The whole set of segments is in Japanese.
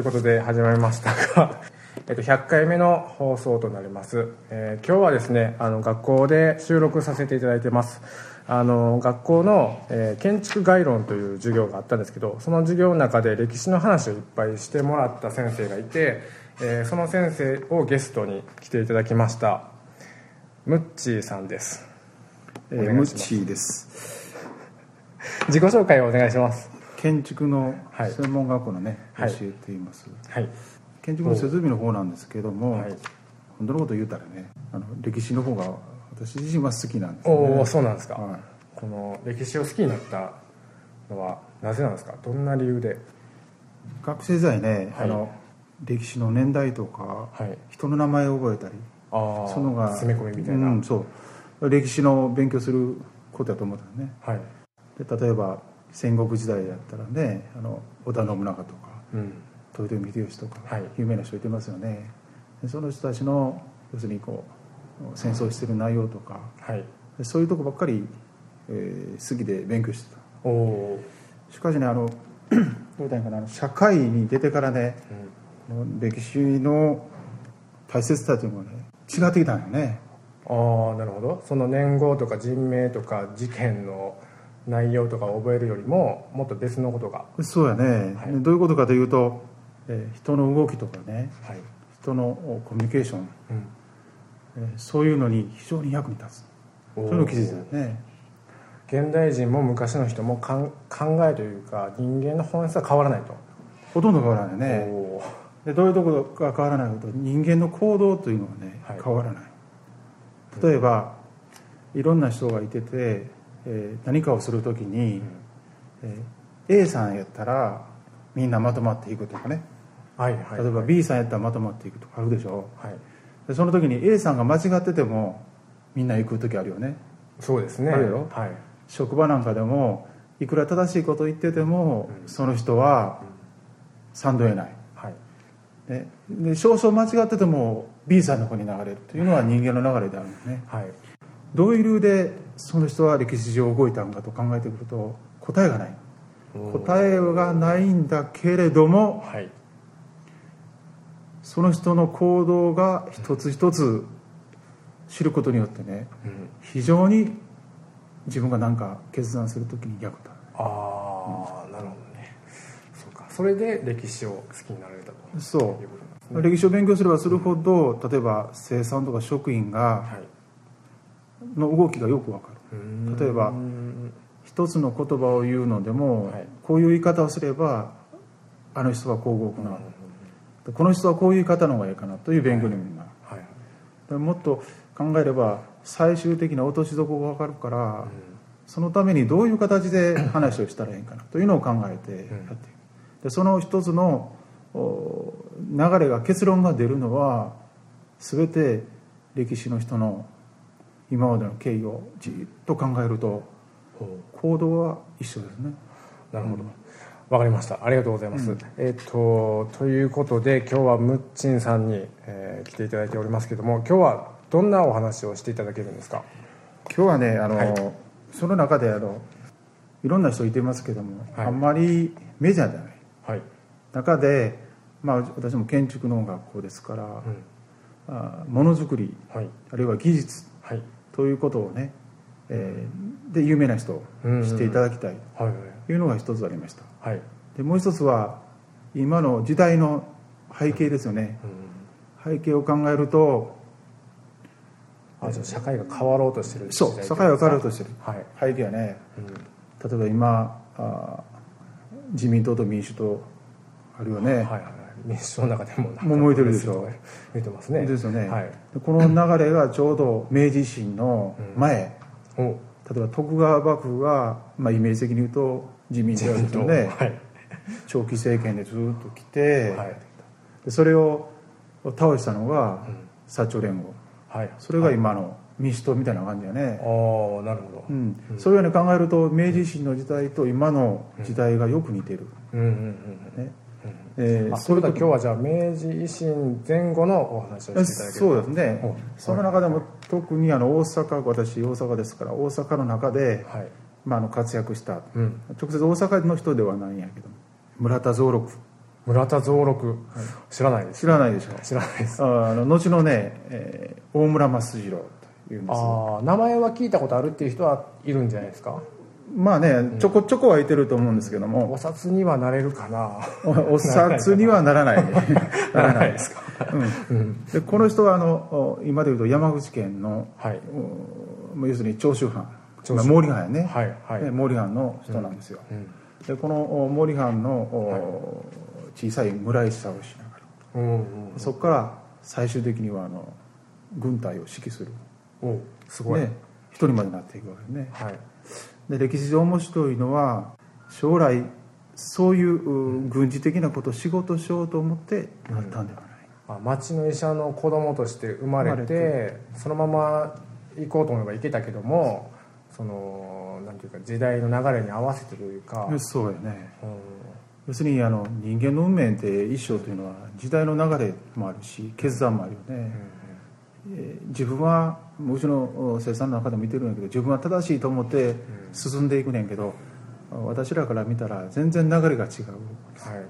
はい、ということで始まりましたが、えっと、100回目の放送となります、えー今日はですねあの学校で収録させていただいてます。あの学校の、えー建築概論という授業があったんですけどその授業の中で歴史の話をいっぱいしてもらった先生がいて、えーその先生をゲストに来ていただきました。ムッチーさんです。えー、ムッチーです。自己紹介をお願いします建築のはい。専門学校のね、はい。教えています。はい。建築の設備の方なんですけども、はい。本当のこと言うたらねあの歴史の方が私自身は好きなんですね。おそうなんですか、はい。この歴史を好きになったのはなぜなんですか？どんな理由で？学生時代ね、はい。あの歴史の年代とか、はい。人の名前を覚えたりああそのが詰め込みみたいな、うん、そう。歴史の勉強することだと思ったのね。はい、で例えば戦国時代だったらねあの織田信長とかうん、豊臣秀吉とか、はい。有名な人いてますよね。でその人たちの要するにこう戦争してる内容とかはい。でそういうとこばっかり、えー好きで勉強してた。おおしかしねあの どう言ったらいいかな社会に出てからねー、この歴史の大切さというのがね違ってきたんよね。うん、ああなるほど。その年号とか人名とか事件の内容とかを覚えるよりももっと別のことが。そうやね、はい。でどういうことかというと、えー人の動きとかね。はい、人のおコミュニケーション、うん、えーそういうのに非常に役に立つ。そういうのを気づいたよね。現代人も昔の人もかん考えというか人間の本質は変わらないと、ほとんど変わらないね。でどういうところが変わらないかというと人間の行動というのはね、はい。変わらない。例えばいろんな人がいてて、えー何かをするときに、えー A さんやったらみんなまとまっていくとかね。はいはい例えば B さんやったらまとまっていくとかあるでしょ。はい。でその時に A さんが間違っててもみんな行く時あるよね。そうですね。あるよはい。職場なんかでもいくら正しいこと言ってても、うん。その人は賛同得ない。はい。でで少々間違ってても B さんの方に流れるというのは人間の流れであるんですね。はい。どういう理由でその人は歴史上動いたのかと考えてくると答えがない。答えがないんだけれどもはい。その人の行動が一つ一つ知ることによってねうん。非常に自分が何か決断するときに役立つ。ああなるほどね。そうか。それで歴史を好きになられたとそういうことなんですね。歴史を勉強すればするほど例えば生産とか職員がはいの動きがよくわかる。例えばうん一つの言葉を言うのでも、はい。こういう言い方をすればあの人はこう動くな、この人はこういう言い方の方がいいかなという勉強にもなる、はい。でもっと考えれば最終的な落としどころが分かるから、そのためにどういう形で話をしたらいいかなというのを考えてやっていく。でその一つのお流れが結論が出るのは全て歴史の人の今までの経緯をじっと考えると行動は一緒ですね。なるほど。わかりました。ありがとうございます、えっ、とということで今日はムッチンさんに、えー来ていただいておりますけども今日はどんなお話をしていただけるんですか？今日はねあの、はい。その中であのいろんな人いてますけども、はい。あんまりメジャーじゃない。はい、中で、まあ、私も建築の学校ですから、うん。あものづくりはい。あるいは技術はいということをね、えーで有名な人を知っていただきたい。というのが一つありました。はい、でもう一つは今の時代の背景ですよね。うん、背景を考えるとあじゃあ社会が変わろうとしてるそう社会が変わろうとしてる。はい、背景はねうん、例えば今あ自民党と民主党あるよね、はいはいはい民主党の中でももう燃えてるでしょ。見てますね。ですよね、はい。でこの流れがちょうど明治維新の前、お。例えば徳川幕府が、まあ、イメージ的に言うと自民党ですよね。はい。長期政権でずっと来て、はい。でそれを倒したのがうん。薩長連合。はい。それが今の民主党みたいな感じだね、ああなるほど。うん。そういうように考えると明治維新の時代と今の時代がよく似てる、うん。うん。うん。うん。ねえそういうことは今日はじゃあ明治維新前後のお話をしていただけるそうですね。おその中でも特にあの大阪私大阪ですから大阪の中で、はい。まあ、あの活躍したうん。直接大阪の人ではないんやけど村田蔵六。村田蔵六、知らないです知らないでしょ知らないです。あの後のね、えー大村益次郎というんですああ名前は聞いたことあるっていう人はいるんじゃないですか？まあねちょこちょこはいてると思うんですけども、お札にはなれるかな。おお札にはならない。ならないですか。うん、でこの人はあのお今でいうと山口県のはい。お要するに長州藩。長州まあ毛利藩やね、はいはい。ね毛利藩の人なんですよ、うん。でこのお毛利藩のお小さい村井さをしながら。うんうん。そこから最終的にはあの軍隊を指揮する。おすごい、ね一人までなっていくわけね。はいで歴史上面白いのは将来そういうう軍事的なことを仕事しようと思ってなったんではない、あ町の医者の子供として生まれてそのまま行こうと思えば行けたけどもそのなんていうか時代の流れに合わせてというか、そうやね。うん。要するにあの人間の運命って一生というのは時代の流れもあるし決断もあるよね、えー自分はもちろん生産の中でも見てるんやけど自分は正しいと思って進んでいくねんけど私らから見たら全然流れが違うはいは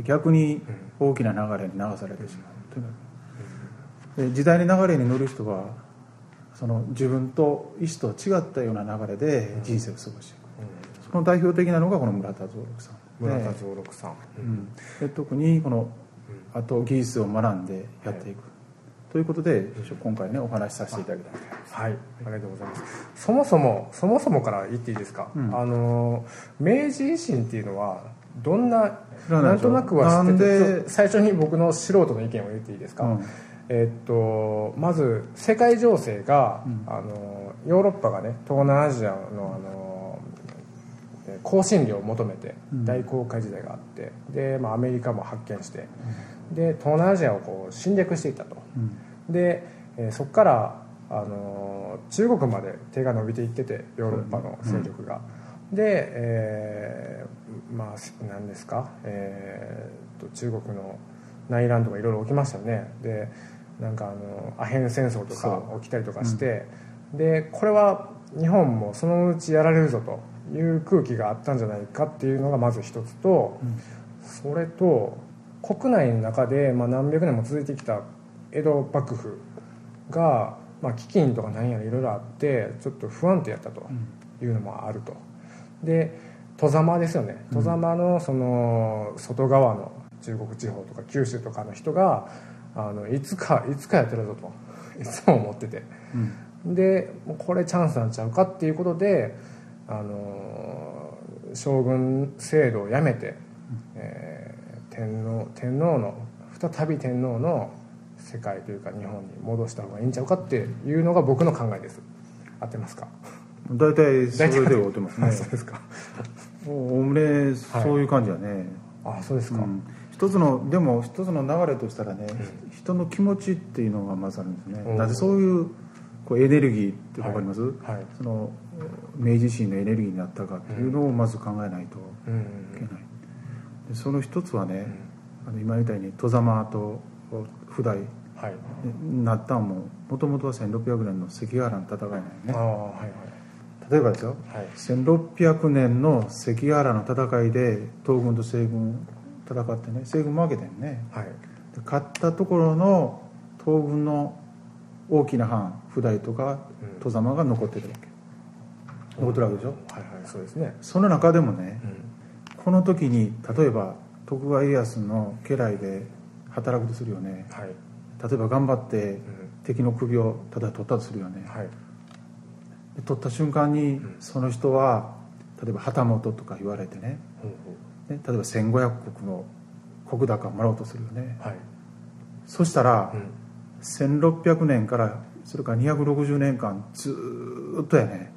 い。逆に大きな流れに流されてしまう。というので時代の流れに乗る人はその自分と意思と違ったような流れで人生を過ごしていく、その代表的なのがこの村田蔵六さん。村田で蔵六さん、うん。で特にこのあと技術を学んでやっていく、ということで今回ねお話しさせていただきたいはい、ありがとうございます。そもそも、そもそもから言っていいですか？うん。あの、明治維新っていうのは、どんな、なんとなくは知ってて最初に僕の素人の意見を言っていいですか？うん。えっと、まず、世界情勢が、うん。あの、ヨーロッパがね、東南アジアの、あの、え香辛料を求めてうん。大航海時代があって、で、まあ、アメリカも発見して、で東南アジアをこう侵略していったと、うん。で、えーそこから、あのー中国まで手が伸びていっててヨーロッパの勢力が、で、えーまあ何ですか、えーと中国の内乱とかいろいろ起きましたよね。でなんかあのアヘン戦争とか起きたりとかして、でこれは日本もそのうちやられるぞという空気があったんじゃないかっていうのがまず一つと、それと国内の中で、まあ、何百年も続いてきた江戸幕府が、まあ、飢饉とか何やらいろいろあってちょっと不安定やったというのもあると。で外様ですよね。外様のその外側の中国地方とか九州とかの人があのいつかいつかやってるぞと。いつも思ってて。うん。でこれチャンスなんちゃうかっていうことであの将軍制度をやめて、えー天皇天皇の再び天皇の世界というか日本に戻した方がいいんちゃうかっていうのが僕の考えです。合ってますか？大体それで終わってますね。あ そうですか。おおむねそういう感じだね、あそうですか、うん。一つのでも一つの流れとしたらね、人の気持ちっていうのがまずあるんですね、うん。なぜそういうこうエネルギーって分かります、はい。その明治維新のエネルギーになったかっていうのをまず考えないと。うん。いけない、でその一つはね、あの今みたいに戸様と普代はい。になったん。ももともとは1600年の関ヶ原の戦いなんよね。ああはい例えばですよ。はい。はい1600年の関ヶ原の戦いで東軍と西軍戦ってね西軍負けてんね。はい。で勝ったところの東軍の大きな藩普代とかうん。戸様が残ってるわけ。残ってるわけでしょ？はいはいそうですね。その中でもねうんこの時に例えば徳川家康の家来で働くとするよね。はい。例えば頑張ってうん。敵の首をただ取ったとするよね。はい。で取った瞬間にん。その人は例えば旗本とか言われてね。ほうほね例えば1500石の石高をもらおうとするよね。うはい。そしたらうん。1600年からそれから260年間ずーっとやね。あ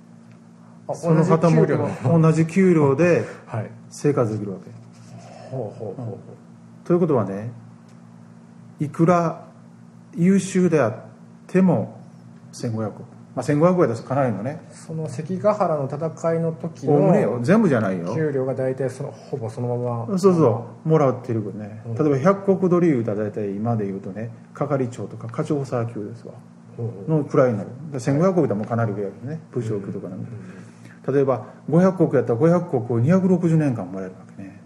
その旗同じ給料。本同じ給料で はい。生活できるわけ。ほうほうほうほということはねいくら優秀であっても1500億まあ1500円ですかなりのね。うその関ヶ原の戦いの時の全部じゃないよ。給料が大体そのほぼそのまま。そうそう。もらってるけどね、うん。例えば100石取り言うたら大体今で言うとね係長とか課長補佐級ですわ。ほうほう。のくらいになる。で1500億でもかなり上やけどね。部長級とかなんか、例えば500石やったら500石を260年間もらえるわけね。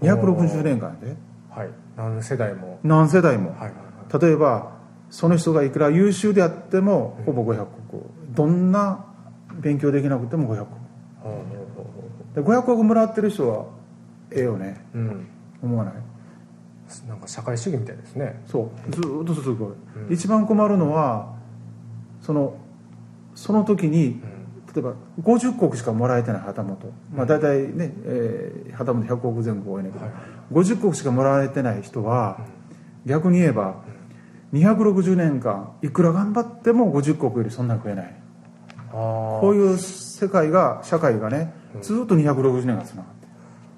260年間で。はい。何世代も。何世代も、はいはいはい。例えばその人がいくら優秀であってもほぼ500国どんな勉強できなくても500国ほうほうほうほで500国もらってる人はええよね。ううん。思わない？なんか社会主義みたいですね。そう。ずーっとすごい、うん。一番困るのはそのその時にうん例えば50国しかもらえてない旗本、まあ、大体ね、えー旗本100国前後多いねんけど、はい。50国しかもらえてない人は、逆に言えば、260年間いくら頑張っても50国よりそんなに増えない。こういう世界が社会がねずっと260年がつながって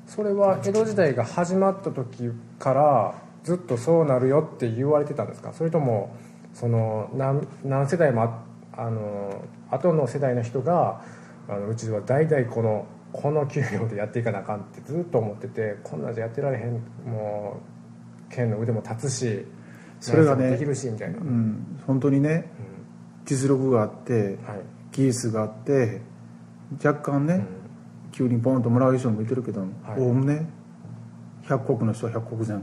それは江戸時代が始まった時からずっとそうなるよって言われてたんですか？それともその何何世代もああの後の世代の人があのうちは代々このこの給料でやっていかなあかんってずっと思っててこんなんじゃやってられへんもう剣の腕も立つしそれがね何できるしみたいな、ううんん本当にね実力があってはい。技術があって若干ね、急にポンともらう人もいてるけどはい。おおむね100国の人は100国前後。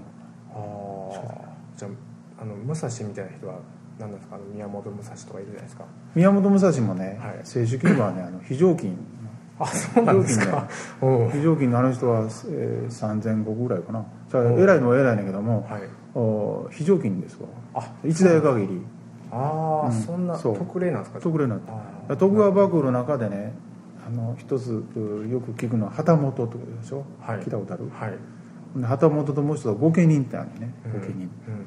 ああじゃああの武蔵みたいな人は何なんですか？あの宮本武蔵とかいるじゃないですか。宮本武蔵もね、はい。正式にはねあの非常勤あそうなんですか？う。ん非常勤のあの人は、えー、3000国ぐらいかな。じゃ偉いのは偉いねんけども、はい。お非常勤ですわ。あ一代限り。ああ、うん。そんな特例なんですか？特例になってあー。徳川幕府の中でねあの一つうよく聞くのは旗本ってことでしょ、はい。聞いたことある？はい。で旗本ともう一つは御家人ってあるのね。御家人、うん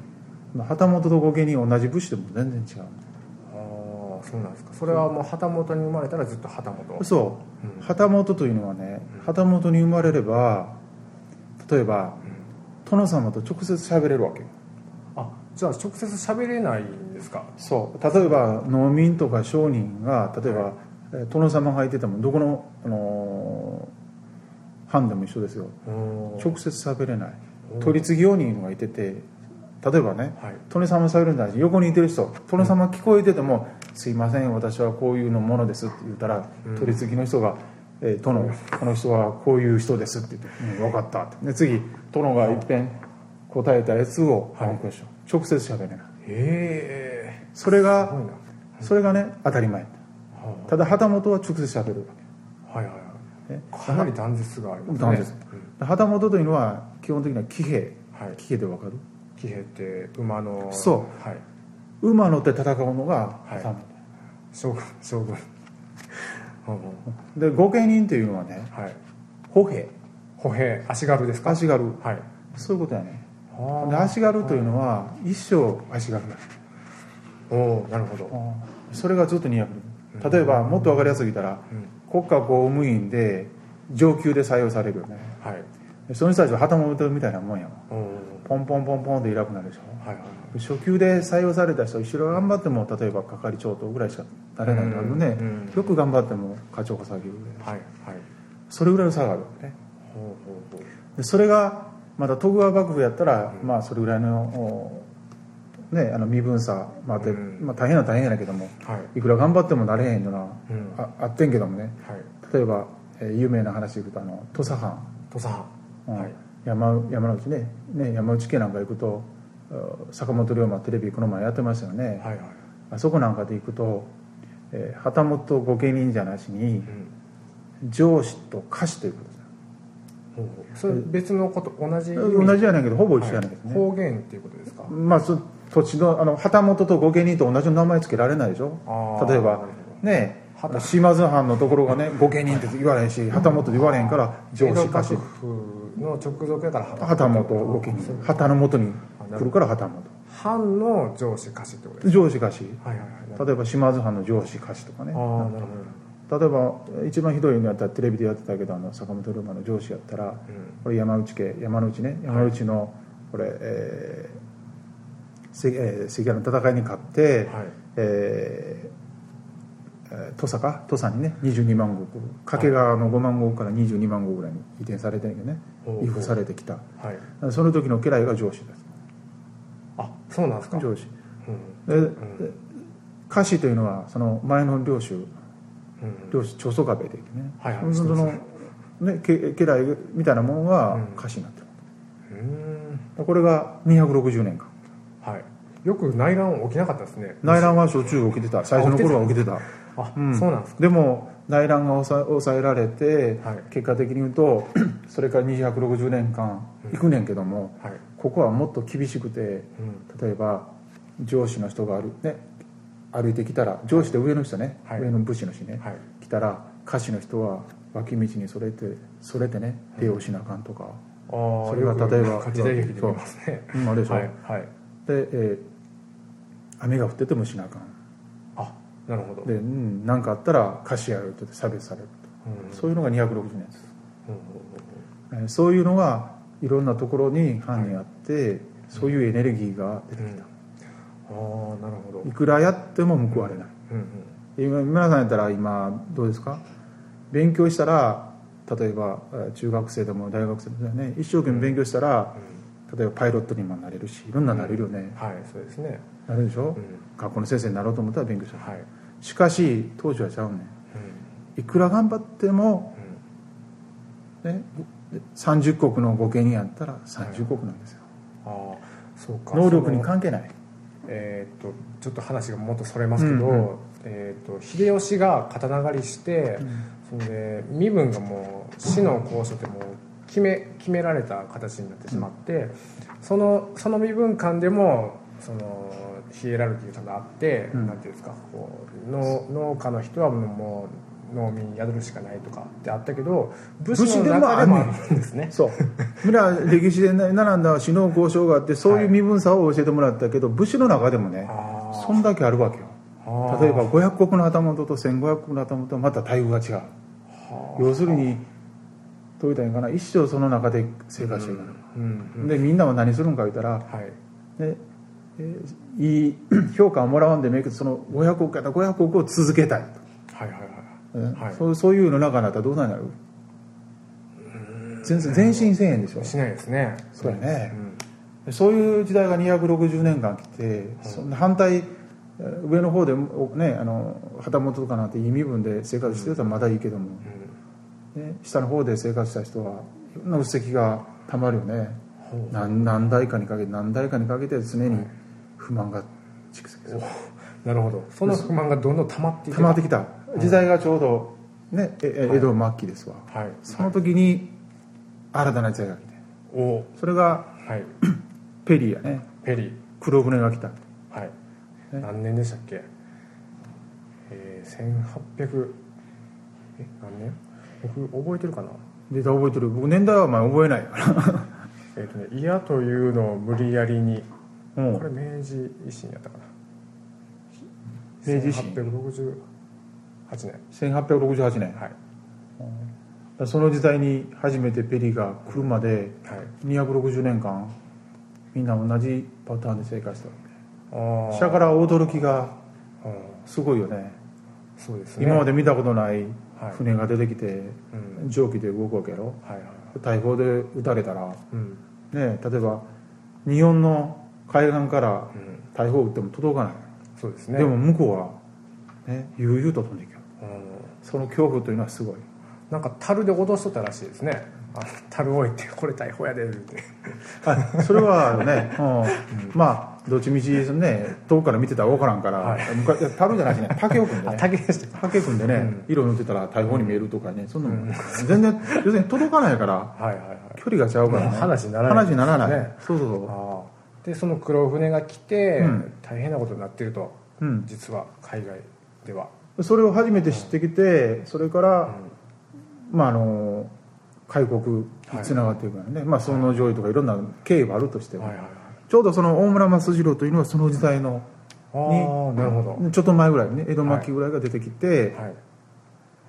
旗本と御家人同じ武士でも全然違うああそうなんですか。それはもう旗本に生まれたらずっと旗本。そう、うん。旗本というのはねうん。旗本に生まれれば例えば殿様と直接喋れるわけよ。あじゃあ直接喋れないんですか？そう。例えば農民とか商人が例えば、はい。えー殿様がいててもどこの、あのー藩でも一緒ですよ。直直接喋れない。取り次ぎ用人がいてて例えばねはい殿様喋るんだし横にいてる人殿様聞こえてても「すいません私はこういうのものです」って言ったら、うん。取り次ぎの人が「えー殿この人はこういう人です」って言って「うん、分かった」って。で次殿がいっぺん答えたやつをはい。反復しよう直接喋れない。へえそれがそれがね当たり前。はただ旗本は直接喋るわあはいはいかなり断絶がありますね。断絶。うん。旗本というのは基本的には騎兵。はい。騎兵で分かる？騎兵って馬のそう。はい。馬乗って戦うのがはい。将軍で御家人というのはねはい。歩兵。歩兵。足軽ですか？足軽。はい。そういうことやね。あ。で足軽というのは一生足軽。だおおなるほど。それがずっと200年例えばもっと分かりやすく言ったらうん。国家公務員で上級で採用されるよね。はい。でその人たちは旗本みたいなもんやわ。おおポンポンポンポンで偉くなるでしょ？はいはい。初級で採用された人一生頑張っても例えば係長とぐらいしかなれないんだけどね、うんうんよく頑張っても課長か下げるではいはい。それぐらいの差があるわけね。ほうほうほう。でそれがまだ徳川幕府やったら、まあそれぐらいのおねあの身分差、まあでうん。まあ、大変は大変やけどもはい。いくら頑張ってもなれへんのな、うん。ああってんけどもね。はい。例えば、えー有名な話でいくとあの土佐藩、土佐うん。はい山山内ね。ね山内家なんか行くとあ坂本龍馬テレビこの前やってましたよね、はいはい。あそこなんかで行くと、えー旗本御家人じゃなしにうん。上司と家臣ということです。それ別のこと同じ同じやねんけどほぼ一緒やねんけどね、方言っていうことですか？まあそ土地のあの旗本と御家人と同じ名前つけられないでしょ？例えばね旗。島津藩のところがね御家人って言われへんし旗本って言われへんから上司家臣江戸幕府の直属やから旗旗本。御家人旗の元に来るから旗本。藩の上司家臣ってことです上司家臣かはいはいはい。例えば島津藩の上司家臣とかね。ああなるほ例えば一番ひどいのやったらテレビでやってたけどあの坂本龍馬の上司やったらどうん。これ山内家山内ね。山内のこれ、えーせえー関ヶの戦いに勝って、はい。えーえー土佐か？土佐にね22万石。掛川の5万石から22万石ぐらいに移転されてるけどね。移付されてきた。はい。その時の家来が上司です。あそうなんですか？上司。うん。で、家臣というのはその前の領主うん。領主長宗我部でね、はいはい。そのね家家来みたいなものがうん。家臣になってる、ううん。これが260年間はい。よく内乱起きなかったですね。内乱はしょっちゅう起きてた。最初の頃は起きてたあ、うん。そうなんですか。でも内乱が抑え抑えられて、はい。結果的に言うとそれから260年間行くねんけども、はい、ここはもっと厳しくてうん、例えば上司の人が歩,、ね、歩いてきたら上司で上の人ね、はい。上の武士の人ね、はい。来たら下士の人は脇道にそれてそれてね礼をしなあかんとか、それは例えば時代劇で見ますね。う。ん、あれでしょ、はいはい。で、えー雨が降っててもしなあかん。あなるほど。で何、なんかあったら下士やるって差別されるうん。とそういうのが260年ですうん。えーそういうのがいろんなところに犯にあって、そういうエネルギーが出てきた、ああなるほど。いくらやっても報われない。うんうん。今皆さんやったら今どうですか？勉強したら例えばえー中学生でも大学生でもね一生懸命勉強したら、例えばパイロットにもなれるしいろんななれるよね、はいそうですね。なるでしょ、うん。学校の先生になろうと思ったら勉強した、はい。しかし当時はちゃうねん。うん。いくら頑張っても、うん。ね、30国の御家人やったら30国なんですよ、ああそうか。能力に関係ない。えーっとちょっと話がもっとそれますけど、うんうん。えーっと秀吉が刀狩りして、それで身分がもう死の交渉ってもう決め決められた形になってしまって、そのその身分間でもそのヒエラルキーがあって、うん。なんていうんですかこう農農家の人はもう農民に宿るしかないとかってあったけど武士の中でもあるんですね。そう。村歴史で並んだ死の交渉があってそういう身分差を教えてもらったけど、武士の中でもねそんだけあるわけよ。例えば500国の旗本と1500国の旗本はまた待遇が違う。は要するにどう言ったらいいんかな。一生その中で生活していかなうん。うん。でみんなは何するんか言ったら、はい。ねえーいい 評価をもらわんでもいいけどその500国から500国を続けたいと。はいはいはい。そうそういうの中になったらどうなる全然前進せえへんでしょ。しないですね。そうやね。うん。そういう時代が260年間来て、そんな反対えー上の方でおねあの旗本とかなんていい身分で生活してたらまだいいけども、ね、下の方で生活した人はいろんなうっせきがたまるよね。何何代かにかけて何代かにかけて常に不満が蓄積する。なるほど。その不満がどんどん溜まっていた。まってきた。時代がちょうど、ね、えはい。江戸末期ですわ、はい。その時に新たな時代が来て。お。おそれがはい。ペリーやね。ペリー。黒船が来た。はい、ね。何年でしたっけ？えー、1800え何年？僕覚えてるかな？で覚えてる。僕年代はまあ覚えない。か らえっ、とね嫌というのを無理やりにうん。これ明治維新やったかな。明治維新。1868年。1868年。はい。その時代に初めてペリーが来るまではい。260年間みんな同じパターンで生活した。わああけ下から驚きがうん。すごいよね。そうですね。今まで見たことない船が出てきてうん。蒸気で動くわけやろ。はいはい大砲で撃たれたらうん。ね例えば日本の海岸からうん。大砲撃っても届かない、そうですね。でも向こうは、ね、悠々と飛んでいけるうん。その恐怖というのはすごい。なんか樽で脅しとったらしいですね。あ樽置いてこれ大砲やでって。あそれはね、うん。まあどっちみちね遠くから見てたら分からんから、はい。樽じゃなしね 竹を組んであね。竹でした竹組んでね、うん。色塗ってたら大砲に見えるとかねそんなの、全然要するに届かないからはいはいはい。距離が違うから。ね話にならない話にならない、ねそうそうそああでその黒船が来て、うん。大変なことになってると。う、うん、実は海外では、それを初めて知ってきてそれから、まああの開国につながっていくからね、まあその上位とかいろんな経緯はあるとしても、はいはいはいちょうどその大村益次郎というのはその時代のああなるほど。ちょっと前ぐらいにね江戸末期ぐらいが出てきて、はい、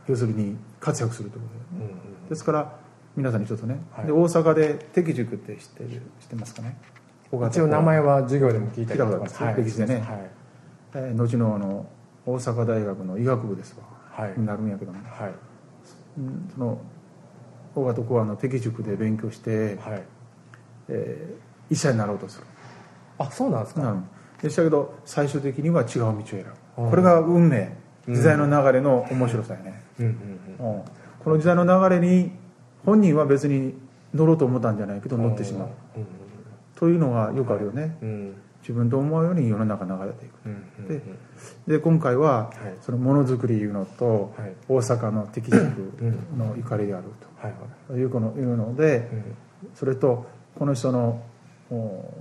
要するに活躍するということで。うんうん、ですから皆さんにちょっとね、はい。で大阪で敵塾って知ってる知ってますかね？一応名前は授業でも聞いたりとかます。歴史でね。はい。えー後のあの大阪大学の医学部ですわ、はい。になるんやけども、はい。うんその尾形公安の敵塾で勉強して、はい。えー医者になろうとする。あそうなんですか、うん。でしたけど最終的には違う道を選ぶ。うん。これが運命。時代の流れの面白さやね、うん。うん。うん。この時代の流れに本人は別に乗ろうと思ったんじゃないけど乗ってしまう。うん。というのがよくあるよね、自分と思うように世の中流れていく。でで今回ははい。そのものづくりいうのとはい。大阪の敵軸の怒りであるというこのいうのでうん。それとこの人のお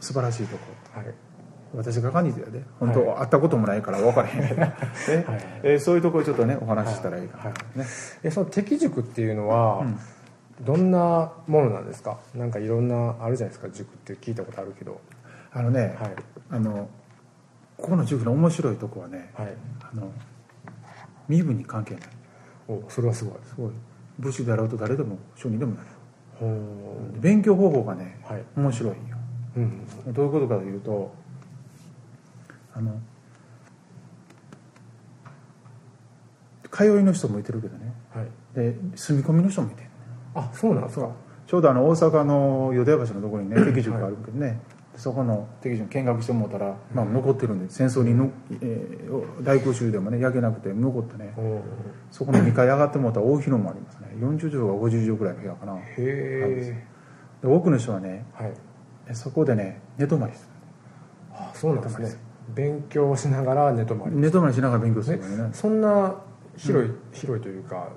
素晴らしいとこ。はい。私が感じてやで本当、はい。会ったこともないから分からへんけど、ね。はい。えーそういうところちょっとねお話ししたらいいかな、はい。ね。えその敵塾っていうのは、うん。どんなものなんですか？なんかいろんなあるじゃないですか塾って聞いたことあるけど。あのね、はい。あのここの塾の面白いとこはねはい。あの身分に関係ない。おそれはすごい。すごい。武士であろうと誰でも商人でもなるほ勉強方法がねうはい。面白いよ。うん。どういうことかというとあの通いの人もいてるけどね。はい。で住み込みの人もいてるあそうなんですか。ちょうどあの大阪の淀屋橋のところにね 敵塾があるけどね、そこの敵塾見学してもらったら、まあ、残ってるんで戦争にの、えー大空襲でもね焼けなくて残ってね。そこの2階上がってもらったら大広間ありますね。40畳か50畳ぐらいの部屋かな。へえで多くの人はねはい。そこでね寝泊まりすあそうなんですね。勉強しながら寝泊まり。る寝泊まりしながら勉強するのねそんな広い、広いというか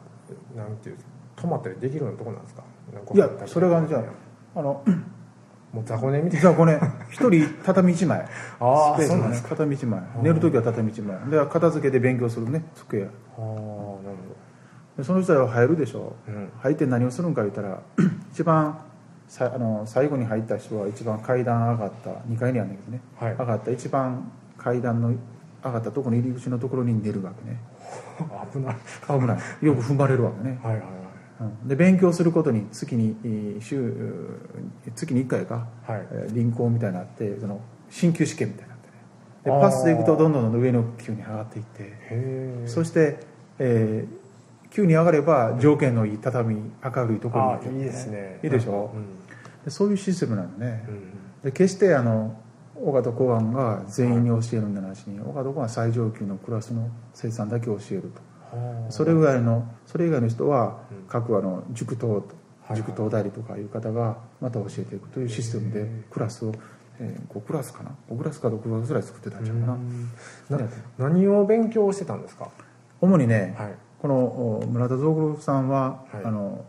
なんていう泊まったりできるようなとこなんですか？いやそれがじゃああのもう雑魚寝みたい実はこれ一人畳1 枚。あースペースそうなん畳1枚。寝る時は畳1枚。で片付けて勉強するね。机。なああなるほでその人は入るでしょどうん。入って何をするんか言ったら 一番さあの最後に入った人は一番階段上がった。2階にあるんだけどね、はい。上がった。一番階段の上がったところの入り口のところに寝るわけね。危ない。危ない。よく踏まれるわけね、はいはいで勉強することに月にえー週えー月に1回か、はい。えー臨校みたいになってその進級試験みたいになってね。でパスでいくとどんどんどん上の級に上がっていって。そして、えー級に上がれば条件のいい畳明るいところにあ行けるいいですね。いいでしょ？うん。でそういうシステムなのね。うん。で決してあの尾形公安が全員に教えるんじゃなしに尾形公安は最上級のクラスの生産だけ教えると。はあそれ以外のそれ以外の人はうん。各あの塾頭はいはい。塾頭代理とかいう方がまた教えていくというシステムでクラスを、えー、5クラスかな？5クラスか6クラスぐらい作ってたんじゃないかな。うん。な何を勉強してたんですか？主にね、はい。このお村田蔵五さんは、はい。あの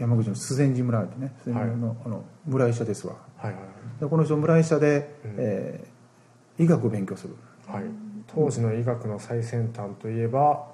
山口の須善寺村ってね須善寺の,、あの村医者ですわ。はいはい。でこの人村医者で、うん。えー医学を勉強する。はい。当時の医学の最先端といえば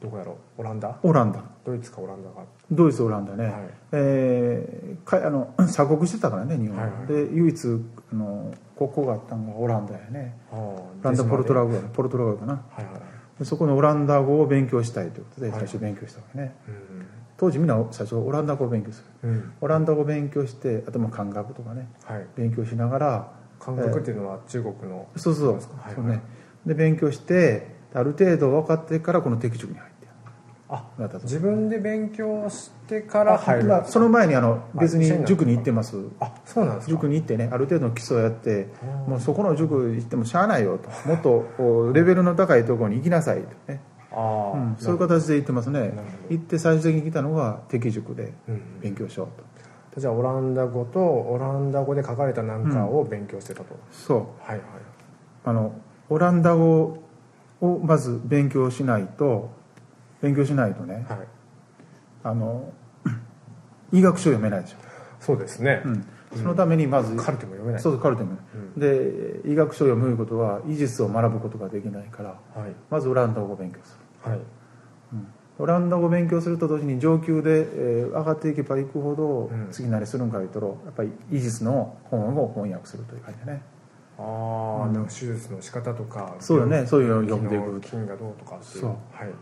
どこやろう？オランダ？オランダ。ドイツかオランダか。ドイツオランダね、はい。えーかあの 鎖国してたからね日本は、はいはい。で唯一あの国交があったのがオランダやね。オランダポルトラググやポルトラグかな。はいはいそこのオランダ語を勉強したいということではい。最初勉強したわけね、うん当時みんな最初オランダ語を勉強するうん。オランダ語を勉強してあとも漢学とかねはい。勉強しながら感覚っていうのは中国のそうそうですか？はいそうね。で勉強してある程度分かってからこの敵塾に入ってあなった。と自分で勉強してから入るんまあその前にあの別に塾に行ってます。あそうなんですか。塾に行ってねある程度の基礎をやってもうそこの塾行ってもしゃあないよと。もっとレベルの高いところに行きなさいと。ね、ああ、うんそういう形で行ってますね。行って最終的に来たのが敵塾でうん。勉強しようと。じゃあオランダ語とオランダ語で書かれたなんかを勉強してたと、そう。はいはい。あのオランダ語をまず勉強しないと勉強しないとね。はい。あの 医学書読めないでしょ、そうですね、うん、そのためにまず、カルテも読めない。そうそうカルテも、うん。で医学書を読むことは医術を学ぶことができないからはい。まずオランダ語を勉強する。はい。オランダ語を勉強すると同時に上級で、えー上がっていけばいくほど、うん。次何するんか言うとやっぱり医術の本を翻訳するという感じだね。ああ、でも手術の仕方とかそうだね。そういうのを読んでいく。菌がどうとかそう。はい。で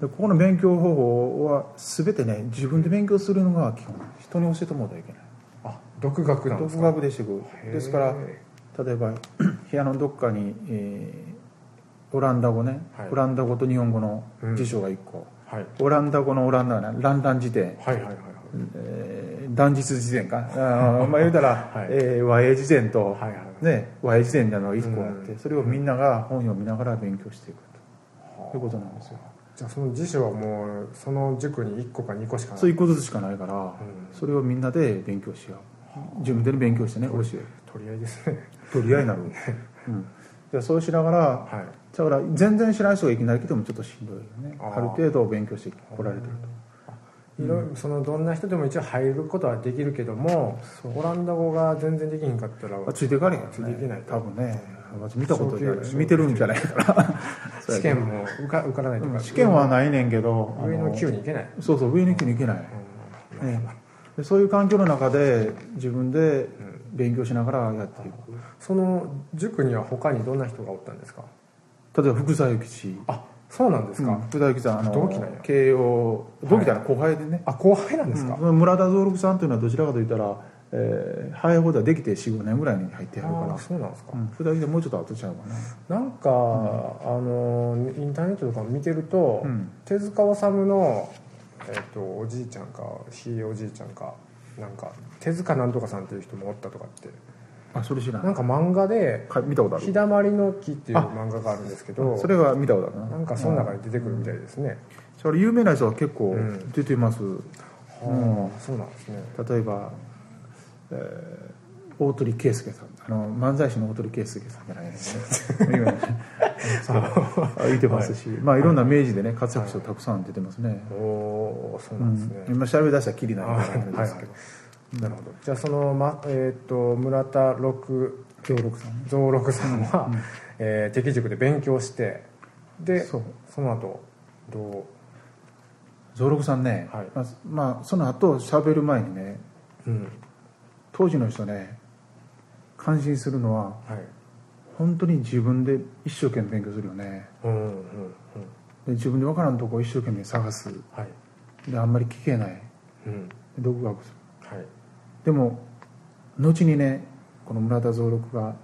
ここの勉強方法は全てね自分で勉強するのが基本。人に教えてもらうといけない。あ独学なんです独か学でしていく。ですから例えば 部屋のどっかに、えーオランダ語ね、はい。オランダ語と日本語の辞書が1個、はい。オランダ語のオランダはねランダン辞典。はいはいはいはい。えー断実辞典か。あー まあ言うたら、はい。えー和英辞典と、はいはいね、和英辞典なのが1個あって、うん。それをみんなが本読みながら勉強していくということなんですよじゃあその辞書はもうその塾に1個か2個しかない。そう1個ずつしかないから、ん。それをみんなで勉強しよう。自分で勉強してね教える取り合いですね。取り合いになる、うん、じゃあそうしながらはい。だから全然知らない人がいきなり来てもちょっとしんどいよね。ある程度勉強してこられてるいろいろそのどんな人でも一応入ることはできるけどもオランダ語が全然できひんかったらついていかれへんついていけない多分ね私見たことない。見てるんじゃないから。試験も受か受からないとか。試験はないねんけど上のあ級に行けない。そうそう上の級に行けない、ええ。でそういう環境の中で自分で勉強しながらやっていく。その塾には他にどんな人がおったんですか？例えば福沢諭吉。あそうなんですか、うん福沢諭吉さんあの同期なんや。慶応同期だな後輩でね、あ後輩なんですか、うん。村田蔵六さんというのはどちらかといったら、えー、早い方ではできて45年ぐらいに入ってやるから。あそうなんですか、うん、福沢諭吉はもうちょっと後ちゃうかな。なんか、あのインターネットとか見てると、うん。手塚治虫の、えっとおじいちゃんかひいおじいちゃんかなんか手塚なんとかさんっていう人もおったとかって。あそれ知らなんんか漫画でか見たこと「ある。日だまりの木」っていう漫画があるんですけど。それは見たことあるな。なんかその中で出てくるみたいですね、それ有名な人は結構うん。出てます、はあそうなんですね。例えば、えー大鳥圭介さんあの漫才師の大鳥圭介さんじゃないですね。有名なそうあ言ってますし、まあいろんな明治でね活躍者たくさん出てますね、おおそううなんですね、ん、今調べ出したらきりないからあれはいですけど、なるほどじゃあその、まえっと村田六京六さんね蔵六さんは、えー敵塾で勉強してでそう。その後ど蔵六さんね、はい。まあ、まあその後喋る前にねううん当時の人ね感心するのははい。本当に自分で一生懸命勉強するよね。うんうんうんで自分で分からんとこ一生懸命探す。はい。であんまり聞けない。うん。で独学する。はい。でも後にねこの村田蔵六が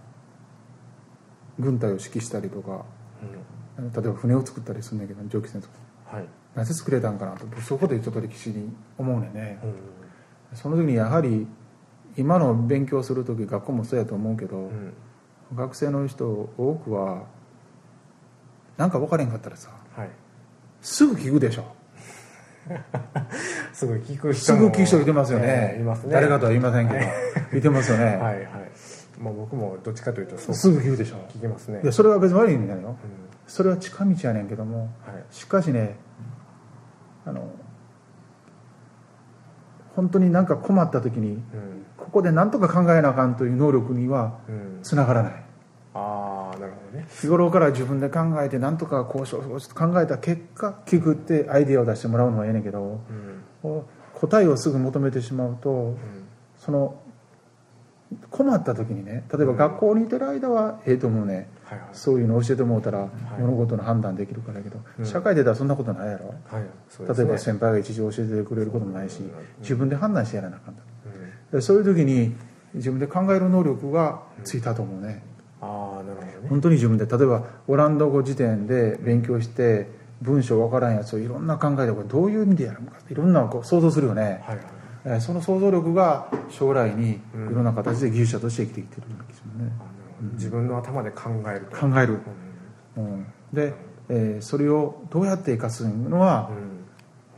軍隊を指揮したりとかうん。例えば船を作ったりするんだけど蒸気船とか。はい。なぜ作れたんかなと。そこでちょっと歴史に思うねんね。うん。その時にやはり今の勉強する時学校もそうやと思うけど、うん。学生の人多くは何か分からへんかったらさはい。すぐ聞くでしょ。すぐ聞く人すもぐ聞く人いてますよね,、えーいますね。誰かとは言いませんけどい。てますよね、はいはい。まあ僕もどっちかというとすぐ聞くでしょ。聞きますね。いやそれは別に悪い意味ないよ。うん。それは近道やねんけどもはいしかしねあの本当に何か困った時にうんここで何とか考えなあかんという能力にはうん。つながらない。ああなるほどね。日頃から自分で考えて何とかこうしようこうしようと考えた結果聞くってアイデアを出してもらうのはええねんけどうん。答えをすぐ求めてしまうとうん。その困った時にね例えば学校にいてる間はええと思うね。はいはい。そういうの教えてもらったら物事の判断できるからやけど、うん。社会で出たらそんなことないやろ。はいね。例えば先輩が一時教えてくれることもないしうん。自分で判断してやらなあかんだそういう時に自分で考える能力がついたと思うね。ああなるほどね。本当に自分で例えばオランダ語辞典で勉強して文章わからんやつをいろんな考えでこれどういう意味でやるのかいろんなこう想像するよね、はいはいえーその想像力が将来にいうん。ろんな形で技術者として生きてきてるような気がするね、あなるほど。自分の頭で考えると。考える、うん。うん、で、えーそれをどうやって生かすのは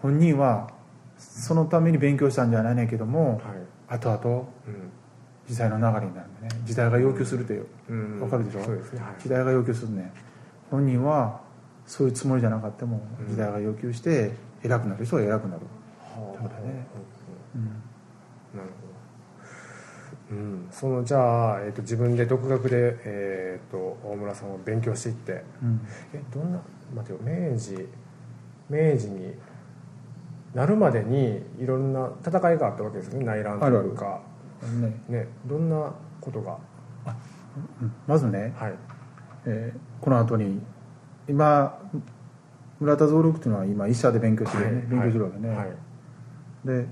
うん。本人はそのために勉強したんじゃないねんけどもはい後々うん。時代の流れになるんでね。時代が要求するという。うん。わかるでしょ？そうですね。はい。時代が要求するね。本人はそういうつもりじゃなかったもうん。時代が要求して偉くなる人は偉くなる、はあ。そうだね。うん。なるほど、うん、そのじゃあ、えー、と自分で独学で、えー、と大村さんを勉強していって。うん。えどんな待てよ。明治。明治になるまでにいろんな戦いがあったわけですよね。内乱というか。ね。ねどんなことが？うんまずね、はい。えーこの後に今村田蔵六っていうのは今医者で勉強してるよね、はい勉強してるわけね、はいで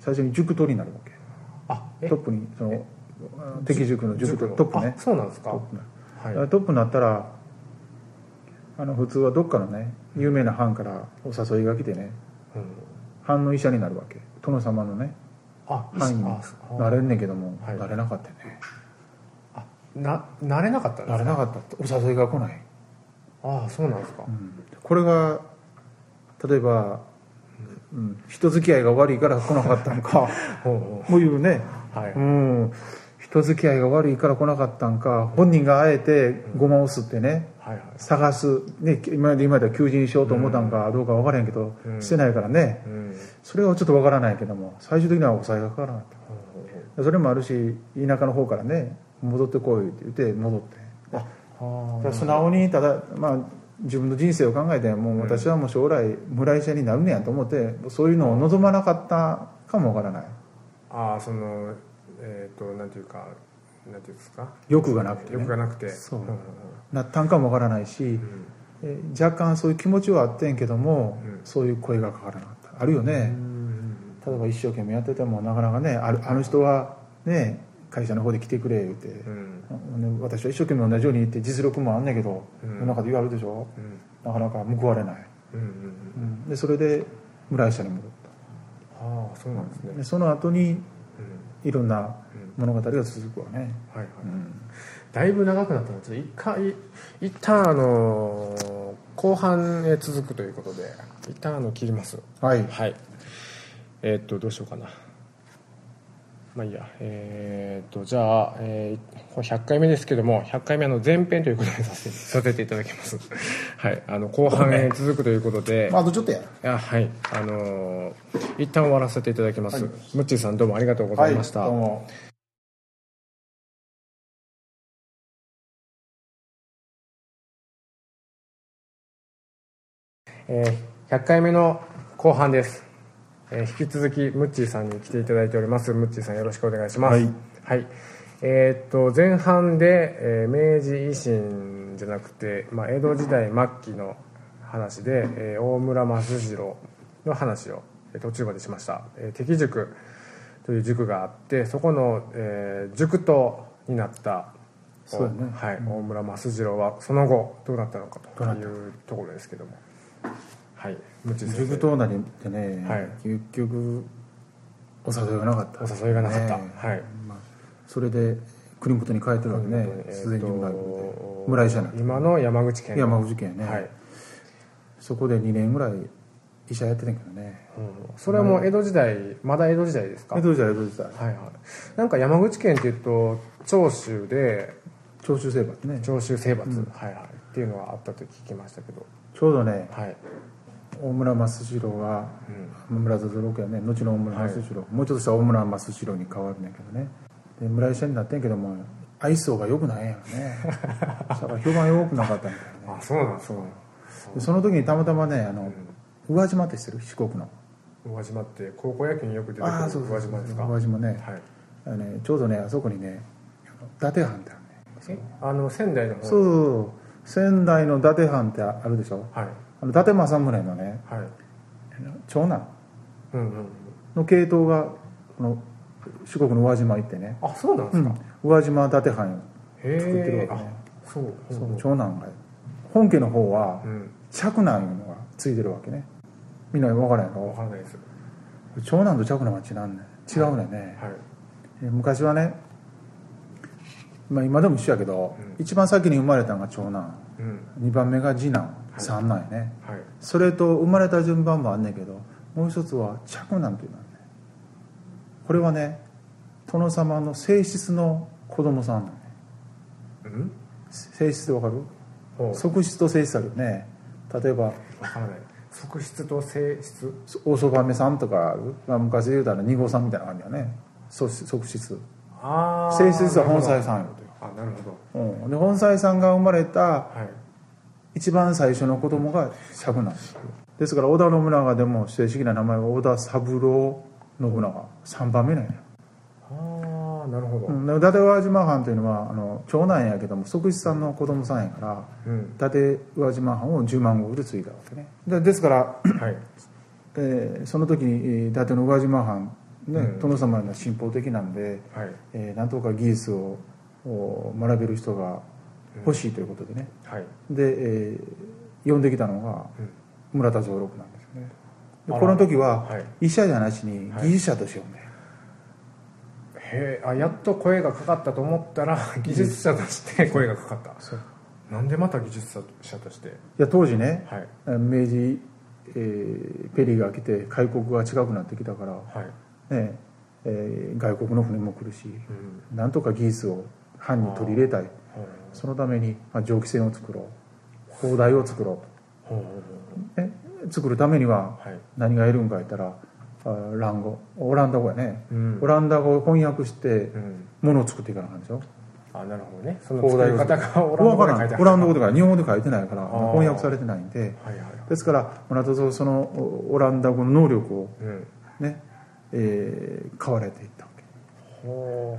最初に塾取りになるわけ。あえ？トップにその敵塾の塾トップね。あそうなんですか？トップになるはい。だからトップになったらあの普通はどっかのね有名な藩からお誘いが来てねうん、藩の医者になるわけ。殿様のねあ藩にああ。なれんねんけども、はい。なれなかったよね。あななれなかったんですか？なれなかった。ってお誘いが来ない、ああそうなんですか、うん。これが例えば、うん、人付き合いが悪いから来なかったのか こういうね、うはい、うん、人付き合いが悪いから来なかったんか本人があえてごまを吸ってねはいはい。探す、ね、今まで今までは求人しようと思ったんかどうか分からへんけど、うん。してないからね。うん。それはちょっと分からないけども最終的には抑えがかからなかった。それもあるし田舎の方からね戻ってこいって言って戻って。あだから素直にただまあ自分の人生を考えてもう私はもう将来村医者になるねやと思ってそういうのを望まなかったかもわからない。ああそのえっ、となんていうかなんていうんですか？欲がなくてね。欲がなくて。そう。んんなったんかもわからないし、うん。えー若干そういう気持ちはあってんけども、うん。そういう声がかからなかった。あるよね、うん例えば一生懸命やっててもなかなかねあるあの人はね会社の方で来てくれ言うて、うん。ね私は一生懸命同じように言って実力もあんねんけど、うん。世の中で言われるでしょ？うん。なかなか報われない、うんうんうん。でそれで村医者に戻っああそうなんですね。たでその後にうんいろんなうん。物語が続くわね、はいはい。うん。だいぶ長くなったので一回一旦あのー後半へ続くということで一旦あの切ります。はい。はい。えーっとどうしようかなまあいいや。えーっとじゃあ、えーこれ100回目ですけども100回目の前編ということでさ せさせていただきます。はい。あの後半へ続くということで、まああとちょっとや。あはい。あのー一旦終わらせていただきます、ムッチーさんどうもありがとうございました、はい、どうも。えー100回目の後半です、えー引き続きムッチーさんに来ていただいております。ムッチーさんよろしくお願いします。はい、はい。えーっと前半で、えー明治維新じゃなくて、まあ、江戸時代末期の話で、えー大村益次郎の話をえー途中までしました、えー敵塾という塾があってそこの、えー塾頭になったそうだね。はい、大村益次郎はその後どうなったのかというところですけどもはい。ムチ先生。塾頭なりってね、はい。結局お誘いがなかった。お誘いがなかった、ねはい。まあ、それで国本に帰ってるわけね。えー自然人学と部で村医者になって今の山口県。の山口県ね、はい、そこで2年ぐらい医者やってたんやけどね。うん。それはもう江戸時代まだ江戸時代ですか？江戸時代江戸時代。はいはい。なんか山口県っていうと長州で長州征伐ね。長州征伐、うん。はいはい。っていうのがあったと聞きましたけど。ちょうどねはい、大村益次郎がうん。村田六やね。後の大村益次郎、もうちょっとした大村益次郎に変わるんだけどね。で村医者になってんけども愛想が良くないんやろね。だから評判良くなかったみたいね。あそうなんそう。でその時にたまたまねあの宇和島って知ってる？四国の。宇和島って高校野球によく出てくるああそう宇和島ですか？宇和島ね。はい。あのねちょうどねあそこにね伊達藩ってあるね。えあの仙台の方。そう。仙台の伊達藩ってあるでしょ？はいあの伊達政宗のねはい。長男うんうんの系統がこの四国の宇和島行ってね、あそうなんでうん。すか、宇和島伊達藩へ作ってるえわけね。あそう。そうう。ん長男が。本家の方はうん。嫡男いうのがついてるわけね。みんな分からんやろ？分からないです。長男と嫡男は違うね。違うね。んね、はい。え昔はね、まあ、今でも一緒やけど、うん。一番先に生まれたのが長男。うん。2番目が次男い三男やね、はい。それと生まれた順番もあんねんけどもう一つは嫡男というのはねこれはね殿様の正室の子供さんなんねうん？正室ってわかる？側室と正室あるよね。例えば分からない。側室と正室大そばめさんとかある、まあ、昔で言うたら二号さんみたいな感じだね。側側室。ああ正室は本妻さんよ。あなるほど。うん、で本妻さんが生まれたはい一番最初の子供が嫡男ですから織田信長でも正式な名前は織田三郎信長。3番目なんや、ああなるほど。うん、で伊達宇和島藩というのはあの長男やけども側室さんの子供さんやからうん。伊達宇和島藩を10万石で継いだわけね。でですから、はい。えーその時伊達の宇和島藩、ねうん。殿様の信奉的なんで、はい。えーなんとか技術をお学べる人が欲しいということでね、はい。で、えー呼んできたのがうん。村田蔵六なんですよね。でこの時ははい。医者じゃなしに技術者として呼んで、へえあやっと声がかかったと思ったら技術者として声がかかった。そう。なんでまた技術者として？いや当時ねはい。明治維えーペリーが来て開国が近くなってきたから、はい。ねえー外国の船も来るしうん。なんとか技術を藩に取り入れたい。ほうそのために、まあ、蒸気船を作ろう。砲台を作ろほうと、ね、作るためにははい。何がいるんか言ったらあ蘭語オランダ語やね、うん。オランダ語を翻訳してうん。ものを作っていかなあかんでしょ？あなるほどね。その作り方がオランダ語で書いてオランダ語とか日本語で書いてないから翻訳されてないんで。はいはいですから村田とそのおオランダ語の能力をうん。ね、えー買われていった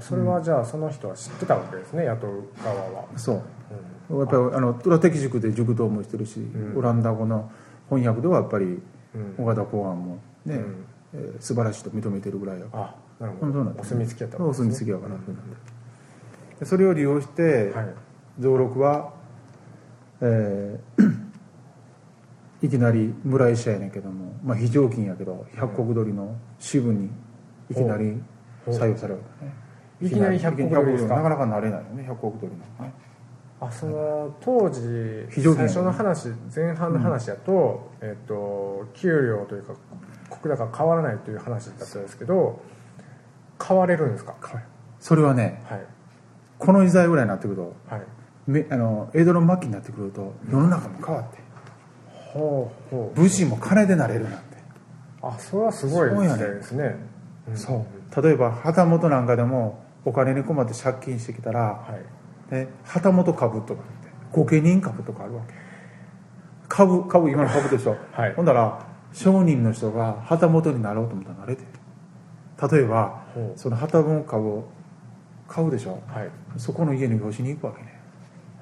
それはじゃあその人は知ってたわけですね雇う側は。そう。やっぱりあ。のそれは敵塾で塾頭もしてるし、ん。オランダ語の翻訳ではやっぱりうん。尾形公安もね、うん。えー素晴らしいと認めてるぐらいやからあなるほうんそうなんですどお墨付きやったお墨付きやから。そうなんそれを利用して、はい。蔵六は、えー いきなり村医者やねんけども、まあ、非常勤やけど百石取りの支部にいきなり採用される。ねいきなり百石取りですか？なかなかなれないよね。百石取りのね。あその当時最初の話前半の話だと、えっと給料というか国高変わらないという話だったんですけど変われるんですか？それはねはい。この時代ぐらいになってくるとはい。めあの江戸の末期になってくると世の中も変わってほうほう。武士も金でなれるなんて、あそれはすごいですね。んそう例えば旗本なんかでもお金に困って借金してきたら、はい。ね、旗本株とかって御家人株とかあるわけ。株株今の株でしょ、はい。ほんだら商人の人が旗本になろうと思ったらなれて例えばその旗本株を買うでしょ。はい。そこの家に養子に行くわけね。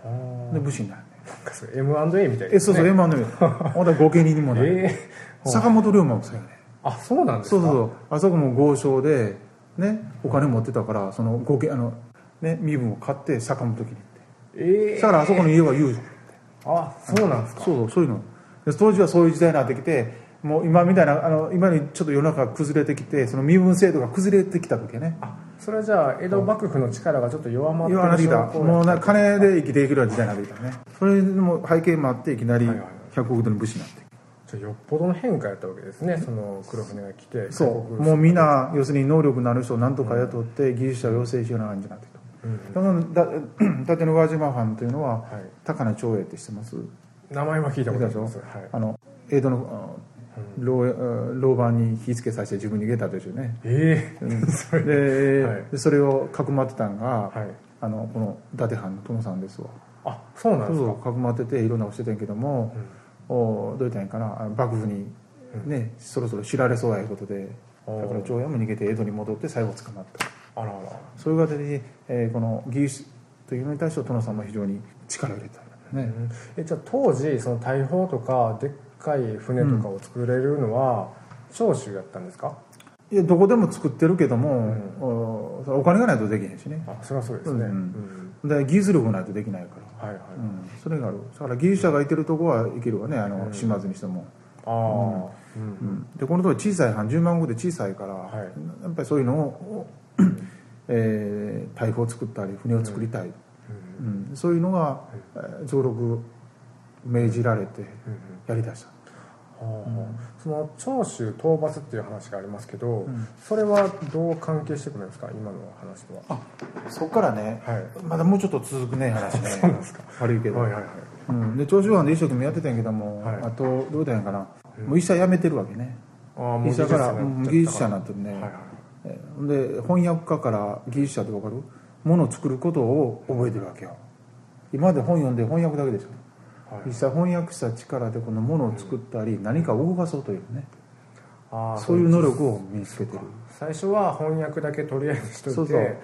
あで武士になる。ねなんかそれ M&A みたいえですね。そうそう M&A ほんだら御家人にもなる、ええ坂本龍馬もそうやねあそうなんですか？そうそうそう。あそこも豪商でねお金持ってたからその御家あのね身分を買って坂本家に行って。ええだからあそこの家は有事あそうなんですか？そうそうそういうの。で当時はそういう時代になってきてもう今みたいなあの今にちょっと世の中が崩れてきてその身分制度が崩れてきた時ね。あそれはじゃあ江戸幕府の力がちょっと弱まってってきた。もうな金で生きていけるような時代になってきたね。それも背景もあっていきなりはいはいはい。百国の武士になってよっぽどの変化やったわけですね。その黒船が来てそう。もうみんな要するに能力のある人を何とか雇って技術者を養成しような感じになってきたうん。だからだ伊達の宇和島藩というのははい。高菜長英って知ってます？名前は聞いたことあでしょ？りますはい。あの江戸のあ老老番に火付けさせて自分に逃げたでしょうね。ええ。それ。で,、はい。でそれをかくまってたんが、はい。あのこの伊達藩の殿さんですわ。あそうなんですか。かくまってていろんなことしてたんやけども、おどう言ったらいかな？幕府にね、そろそろ知られそうやいうことで。だから長屋も逃げて江戸に戻って最後捕まった。あらあら。そういう形で、えーこの技術というのに対して殿さんも非常に力を入れた。ね、えじゃあ当時その大砲とかでっかい船とかを作れるのは長州やったんですか、いやどこでも作ってるけども、おお金がないとできへんしね。あそれはそうですね、うんうん。で技術力がないとできないから、はいはい、うん、それがある。だから技術者がいてるとこはいけるわね。あの島津にしても、ああ、うん。うん。でこの当時小さい藩10万石で小さいから、はい。やっぱりそういうのを、えー大砲を作ったり船を作りたい、うん。そういうのが、えー増録命じられてやりだした、はあその長州討伐っていう話がありますけど、ん。それはどう関係してくるんですか今の話とはそこからね、はい。まだもうちょっと続くね 話ね。そうなんですか？悪いけど、はいはいはい。うん、で長州藩で一生懸命やってたんやけども、はい。あとどうだんやかな、もう医者辞めてるわけね。ああ医者からうん技術者にななってるね、はいはい。えーで翻訳家から技術者って分かる？ものを作ることを覚えてるわけよ。今まで本読んで翻訳だけでしょ。はい実際翻訳した力でこのものを作ったり何かを動かそうというね。ああそういう能力を身につけてる。最初は翻訳だけとりあえずしといてそうそう。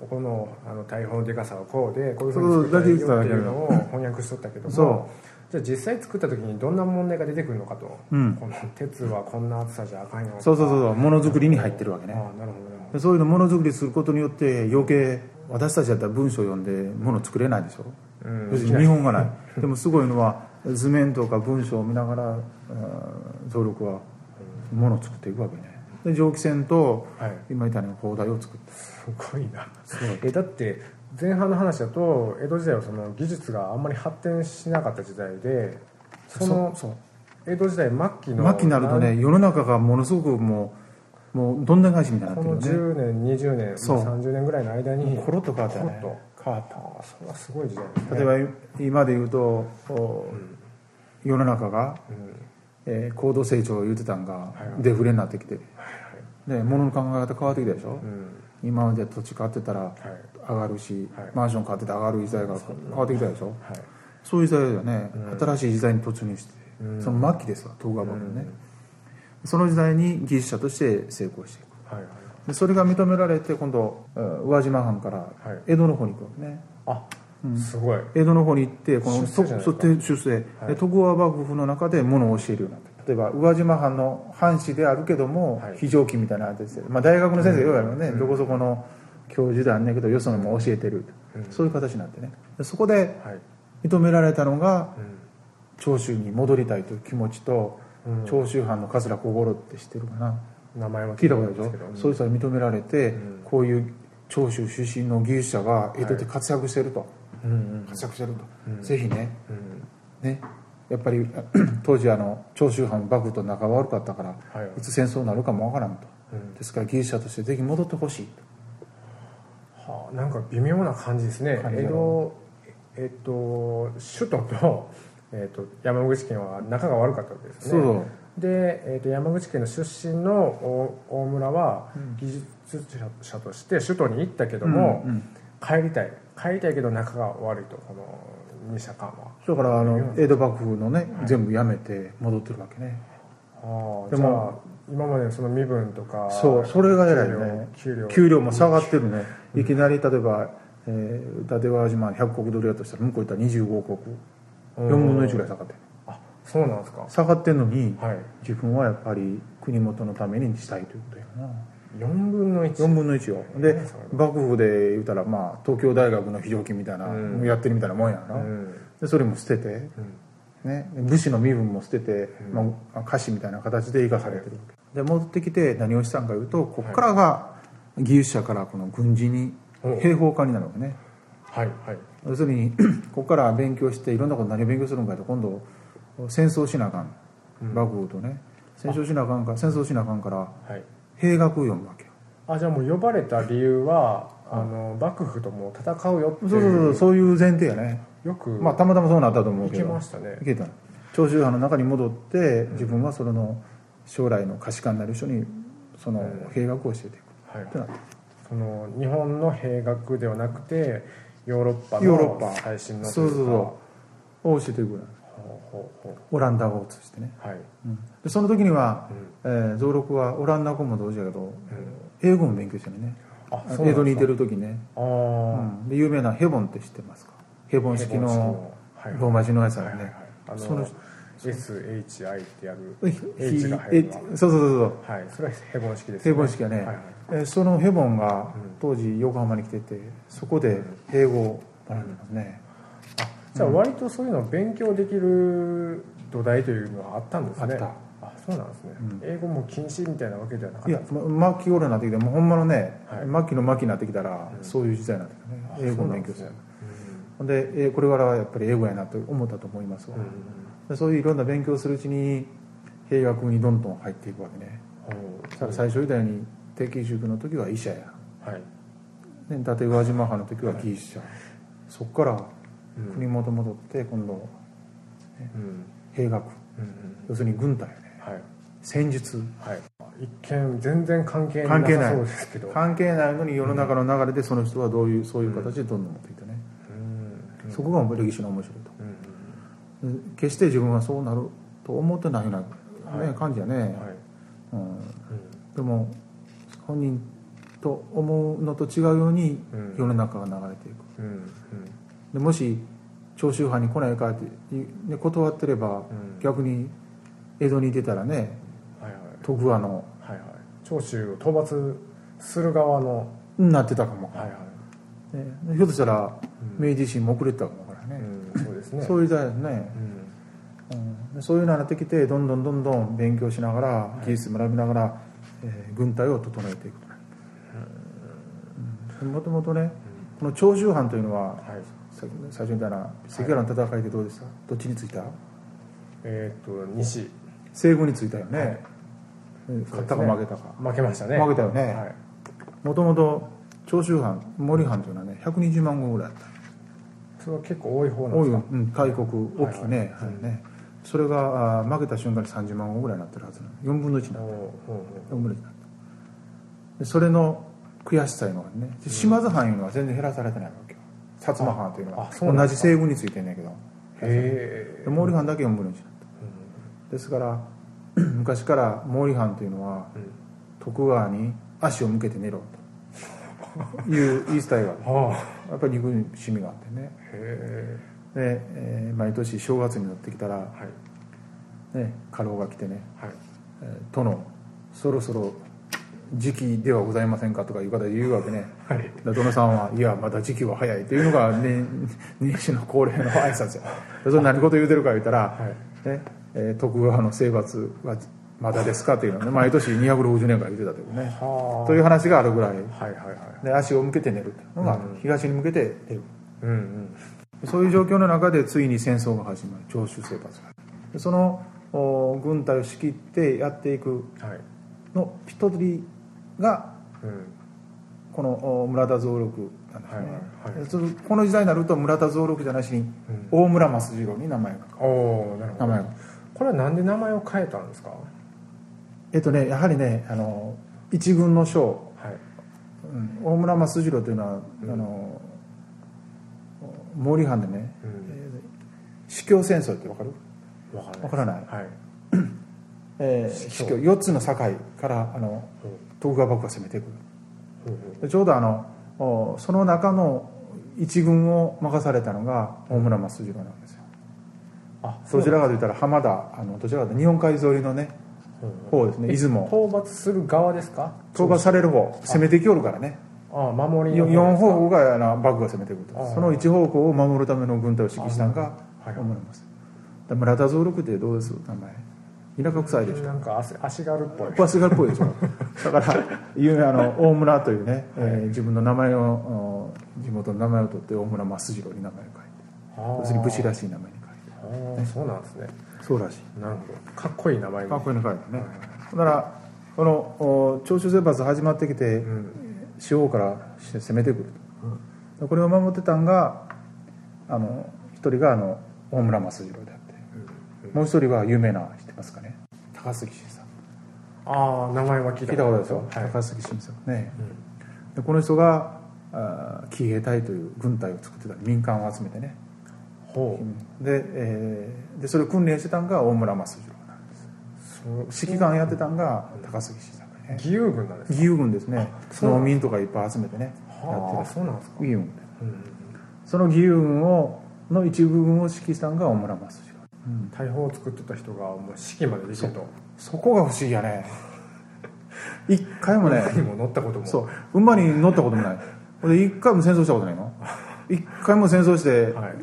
ここのあの大砲のでかさはこうでこういうふそううに作ったらいいよっていうのを翻訳しとったけどもそじゃあ実際作った時にどんな問題が出てくるのかと、うん。この鉄はこんな厚さじゃあかんよそうそうそうそう。ものづくりに入ってるわけね。ああなるほど。そういうのものづくりすることによって余計私たちだったら文章を読んでもの作れないでしょ、要するに日本がない。でもすごいのは図面とか文章を見ながら増力はものを作っていくわけね。で蒸気船とはい。今言ったように砲台を作って。すごいな。えだって前半の話だと江戸時代はその技術があんまり発展しなかった時代でその江戸時代末期の末期になるとね世の中がものすごくもうもうどんでん返しみたいになこのってるよね。10年20年そう。30年ぐらいの間にコロッと変わったよね。コロッ変わったああそれはすごい時代ね。例えば今で言うとお世の中が、えー高度成長を言ってたんがはいデフレになってきて、で物の考え方変わってきたでしょ、うん。今まで土地買ってたらはい。上がるし、はい。マンション買ってたら上がる時代が変わってきたでしょ、はい。そういう時代だよね、新しい時代に突入して、うん。その末期ですわ徳川幕府ね、その時代に技術者として成功していく。はいはいでそれが認められて今度うん宇和島藩からはい。江戸の方に行くわけね、あすごい。江戸の方に行ってこの出世出世、はい。で徳川幕府の中で物を教えるようになった。例えば宇和島藩の藩士であるけども、はい。非常勤みたいな形で、まあ、大学の先生が言うやろね、どこそこの教授であんねんけどよそのも教えてる、うん。そういう形になってね。でそこではい。認められたのがうん。長州に戻りたいという気持ちと、うん。長州藩の桂小五郎って知ってるかな？名前は聞いたことあるでしょ、けど。そういう人が認められて、ん。こういう長州出身の技術者が江戸で活躍してると、活躍してると、うん。ぜひね。うん。ね。やっぱり 当時あの長州藩幕府と仲が悪かったから、はいい。つ戦争になるかもわからんと、うん。ですから技術者としてぜひ戻ってほしいはあ、なんか微妙な感じですね。江戸えっと首都と,、えっと山口県は仲が悪かったわけですね。そうで、えっと山口県の出身の大大村は技術者として首都に行ったけども、うんうん。帰りたい。帰りたいけど仲が悪いとこの二社間は。だからあの江戸幕府のね、全部やめて戻ってるわけね。ああでも今までのその身分とかそうそれが偉いよね。給料給料。も下がってるね、いきなり例えば、えー、伊達川島100石ドルやとしたら向こう行ったら25石うん4分の1ぐらい下がってる。あそうなんですか？下がってんのに、はい。自分はやっぱり国元のためにしたいということやな。4分の1 4分の1よ。で幕府で言うたらまあ東京大学の非常勤みたいな、うん。やってるみたいなもんやな、うん。でそれも捨てて、ね、武士の身分も捨てて、うん。まあ、歌手みたいな形で生かされてる。わけで戻ってきて何をしたんかいうとここからが技術者からこの軍事にお。兵法化になるわけね。はいはい。要するに ここから勉強していろんなこと何を勉強するのかと今度戦争しなあかん、うん。幕府とね。戦争しなあかんから戦争しなあかんからはい。兵学を読むわけよ。あじゃあもう呼ばれた理由はあの幕府ともう戦うよってそうそうそうそういう前提やね。よく。まあたまたまそうなったと思ういけけどましたね。いけた。の長州藩の中に戻って自分はそれの将来の可視化になる人にその兵学を教えていく。はい。ってなってその日本の兵学ではなくてヨーロッパのヨーロッパ。最新のそうそうそう。を教えていくのほうオランダ語を通じてね、うはい。うん。でその時には、えー増録はオランダ語も同時やけど、英語も勉強してるね。江戸にいてる時ね、ああ、うん、で有名なヘボンって知ってますか？ヘボン式のローマ字のやつあのその SHI ってやるえ H がえ入るのそうそうそうそう。はい。それはヘボン式ですヘボン式はね、はいはい。えーそのヘボンが当時横浜に来ててそこで英語を学んでますね、じゃあ割とそういうのを勉強できる土台というのはあったんですね。あった。あそうなんですね、英語も禁止みたいなわけではなかった。いや、ま、末期頃になってきてもうほんまのね、はい。末期の末期になってきたら、そういう時代になってきたね。英語を勉強する。でえーこれからはやっぱり英語やなと思ったと思いますわ、でそういういろんな勉強するうちに兵学にどんどん入っていくわけね。ほう最初言ったように定期塾の時は医者や。はい。で伊達宇和島派の時は技術者、そこから国元戻って今度うん。兵学。うん要するに軍隊やね。はい。戦術。はい。一見全然関係な関係ないさそうですけど。関係ない。のに世の中の流れでその人はどういうそういう形でどんどん持っていったね、うん。そこが歴史の面白いと。決して自分はそうなると思ってないような、ねはい。感じやね、はい。うん、でも本人と思うのと違うようにうん。世の中が流れていくでもし長州藩に来ないかって、ね、断ってれば、ん。逆に江戸にいてたらねはいはい。徳川のはいはい。長州を討伐する側のなってたかも、はいはい。ねひょっとしたら明治維新も遅れてたかもわからね、うんそうですね。そういう時代ですね、うん。そういうのになってきてどんどんどんどん勉強しながら技術学びながら、えー軍隊を整えていく。ともともとねこの長州藩というのははい。さ最初みたいな関ヶ原の戦いでどうでした？どっちについた？えっ、と西。西軍についたよね、はい。うん勝ったか負けたか。負けましたね。負けたよね。はい、もともと長州藩森藩というのはね120万石ぐらいあった。それは結構多い方なん多いよ、ですかうん、大国大きいね,、はい。はいね。それがあー負けた瞬間に30万石ぐらいになってるはずなの。4分の1になった。4分の1になった。でそれの悔しさいうのがねで島津藩いうのは全然減らされてないわけ。よ薩摩藩というのは同じ西軍についてんねんけど。うへで毛利藩だけ4分の1になった。ですから 昔から毛利藩というのは徳川に足を向けて寝ろと。いう言 い伝えがある。はあ。やっぱり憎しみがあってね。へで、えー毎年正月になってきたら、えはい。ね、家老が来てね。はい「えー殿そろそろ時期ではございませんか」とかいう方で言うわけね。はい。で殿さんは「いやまだ時期は早い」というのが年年始の恒例の挨拶や。でそれ何事言うてるか言ったら、はい。ねえー徳川の征伐はまだですかというのをね。毎年260年間言ってたというね。はあ。という話があるぐらい。はいはいはい。で足を向けて寝るというのがうん。東に向けて寝る。うんうん。そういう状況の中でついに戦争が始まる。長州征伐が。でそのお軍隊を仕切ってやっていくはい。の一人がうん。このお村田蔵六なんですね、はいはいこの時代になると村田蔵六じゃなしにうん。大村益次郎に名前が。おおなるほど。名前が。これはなんで名前を変えたんですか？えっとねやはりねあの一軍の将、はい。うん。大村益次郎というのは、うん。あの毛利藩でね、うん。えー司教戦争ってわかる？わからないわからない。はい。えー、司教。司教。4つの境からあの徳川幕府が攻めてくる。ちょうどあのおその中の一軍を任されたのが大村益次郎なんですよ。あどちらかといったら浜田あのどちらかというと日本海沿いのね方ですね出雲。討伐する側ですか？討伐される方。攻めてきおるからね。ああ守りの4ですか？方向があの幕府が攻めてくると。その一方向を守るための軍隊を指揮したのが大村益で村田蔵六ってどうです？名前田舎臭いでしょ。なんか足足軽っぽい。バスガルっぽいでしょ。だから有名あの大村というね、えー自分の名前をお地元の名前を取って大村益次郎に名前を書いて。あ要するに武士らいしい名前に書いて。ああそうなんですね。そうらしい。なるほどかっこいい名前に。かっこいいの書い。てねだからこのお長州征伐始まってきて、うん。四方から攻めてくると、これを守ってたんがあの一人があの大村益次郎であって、もう一人は有名なますかね。高杉晋作。ああ名前は聞いたことでしょ、はい。高杉晋作。ね、でこの人が騎兵隊という軍隊を作ってた。民間を集めてね。ほで,、えーでそれを訓練してたんが大村益次郎なんです。うそう指揮官やってたんが高杉晋作ね。義勇軍なんですか？義勇軍ですね。農民とかいっぱい集めてねやはあってそうなんですか？た義勇軍で。うんその義勇軍をの一部分を指揮したんが大村益次郎、うん、大砲を作ってた人がもう指揮までできると。そこが不思議やね。一回もね馬にも乗ったこともそう。馬に乗ったこともない。で一回も戦争したことないの。一回も戦争して、はい。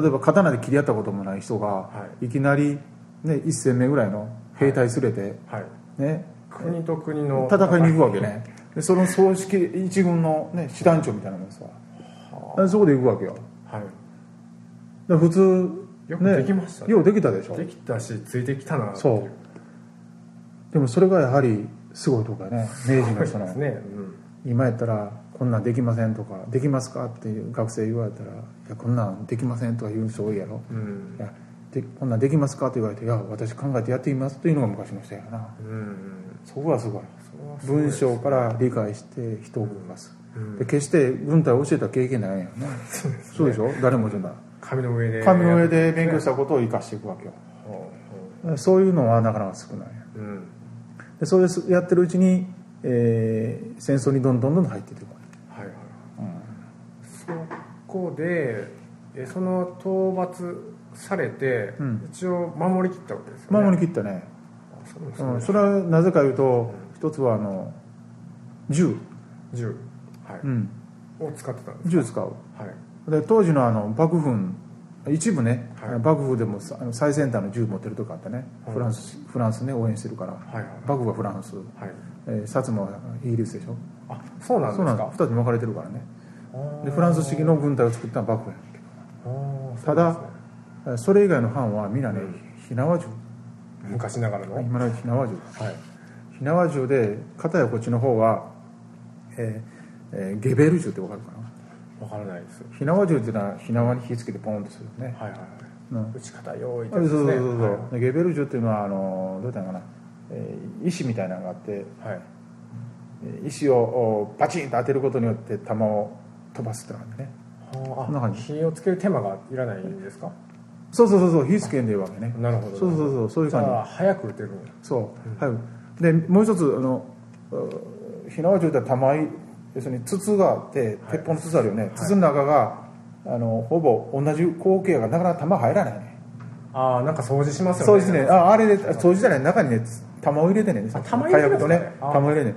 例えば刀で切り合ったこともない人が、、はい。きなり、ね、一戦目ぐらいの兵隊連れて、はい。ね、国と国の戦いに行くわけね。でその葬式一軍の、ね、師団長みたいなもんですわでそこで行くわけよ。はい。で普通よくできましたね。ようできたでしょ。できたしついてきたな。そう。でもそれがやはりすごいとこやね。明治の人の。ですね、今やったらこんなんできませんとかできますかっていう学生言われたらいやこんなんできませんとか言う人多いやろ。うん。うんいやでこんなんできますかって言われていや私考えてやってみますというのが昔の人やな。うんそこがすごい。それはすごい文章から理解して人を動かす、うん。で決して軍隊を教えた経験ないんやね。そうですそうでしょ？誰も教えない紙の上で紙の上で勉強したことを生かしていくわけよ。そういうのはなかなか少ない。ううん。でそれやってるうちに、えー戦争にどんどんどんどん入っていく。わはいはい。そこでえその討伐されて、うん。一応守りきったわけですよね。守りきったね、あそうん、それはなぜかいうと一つはあの銃、銃、はい。うん、を使ってたんです銃使う。はい。で当時のあの幕府一部ね、はい。幕府でも最先端の銃持ってるとこあってね、はい。フランスフランスね応援してるから。はいはい。幕府はフランス、はい。えー薩摩はイギリスでしょ。あそうなんですか？そうなんです。2つに分かれてるからね。でフランス式の軍隊を作ったのは幕府やねんけただそねれ以外の藩は皆ね、火縄銃。昔ながらの？はい今の火縄銃。火縄銃で片やこっちの方は、えーえーゲベル銃ってわかるかな？わからないです火縄銃っていうのは火縄に火つけてポンとするね、はいはいはい。うん。打ち方用意そうそうそうそう、はい。でゲベル銃っていうのはあのどうやったのかな、えー石みたいなのがあってはい。えー石をおバチンと当てることによって弾を飛ばすってのがあってね。はこんな感じ。あ火をつける手間がいらないんですか？そうそうそうそう火つけんでいいわけね。なるほど。そうそうそうそういう感あ早く打てる。そう、はいでもう一つあのう火縄銃って弾い要するに筒があって鉄砲の筒あるよね、筒の中があのほぼ同じ口径がなかなか弾入らないね。ああなんか掃除しますよね。そうですね。ああれで掃除じゃない。中にね弾を入れてね。あ弾入とねあ弾を入れてね。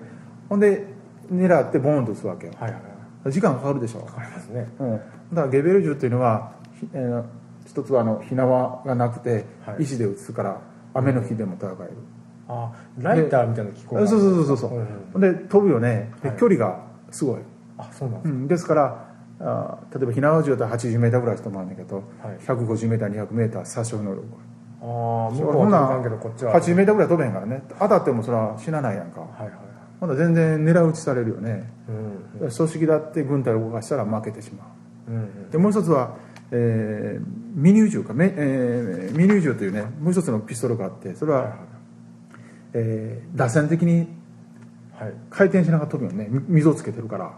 ほんで狙ってボーンと打つわけよ。はいはいはい。時間かかるでしょ。わかりますね。うん、だからゲベル銃っていうのは、ひえー一つはあの火縄がなくて、はい。石で撃つから雨の日でも戦える、あライターみたいな機構そうそうそうそうそう、うん。で飛ぶよね。ではい。距離がすごい、あそうなんですうん、ですからあー例えば火縄銃だったら 80m ぐらい飛ばんねんけど、はい。150m200m 殺傷能力ああ向こうはんけどこっちは。80m ぐらい飛べへんからね。当たってもそれは死なないやんか。はいはいほんなら全然狙い撃ちされるよね。うん組織だって軍隊を動かしたら負けてしまう。うんうん。でもう一つは、えーミニュー銃か、めえーミニュー銃というねもう一つのピストルがあってそれは、えー打線的にはい。回転しながら飛ぶよね。み溝をつけてるから。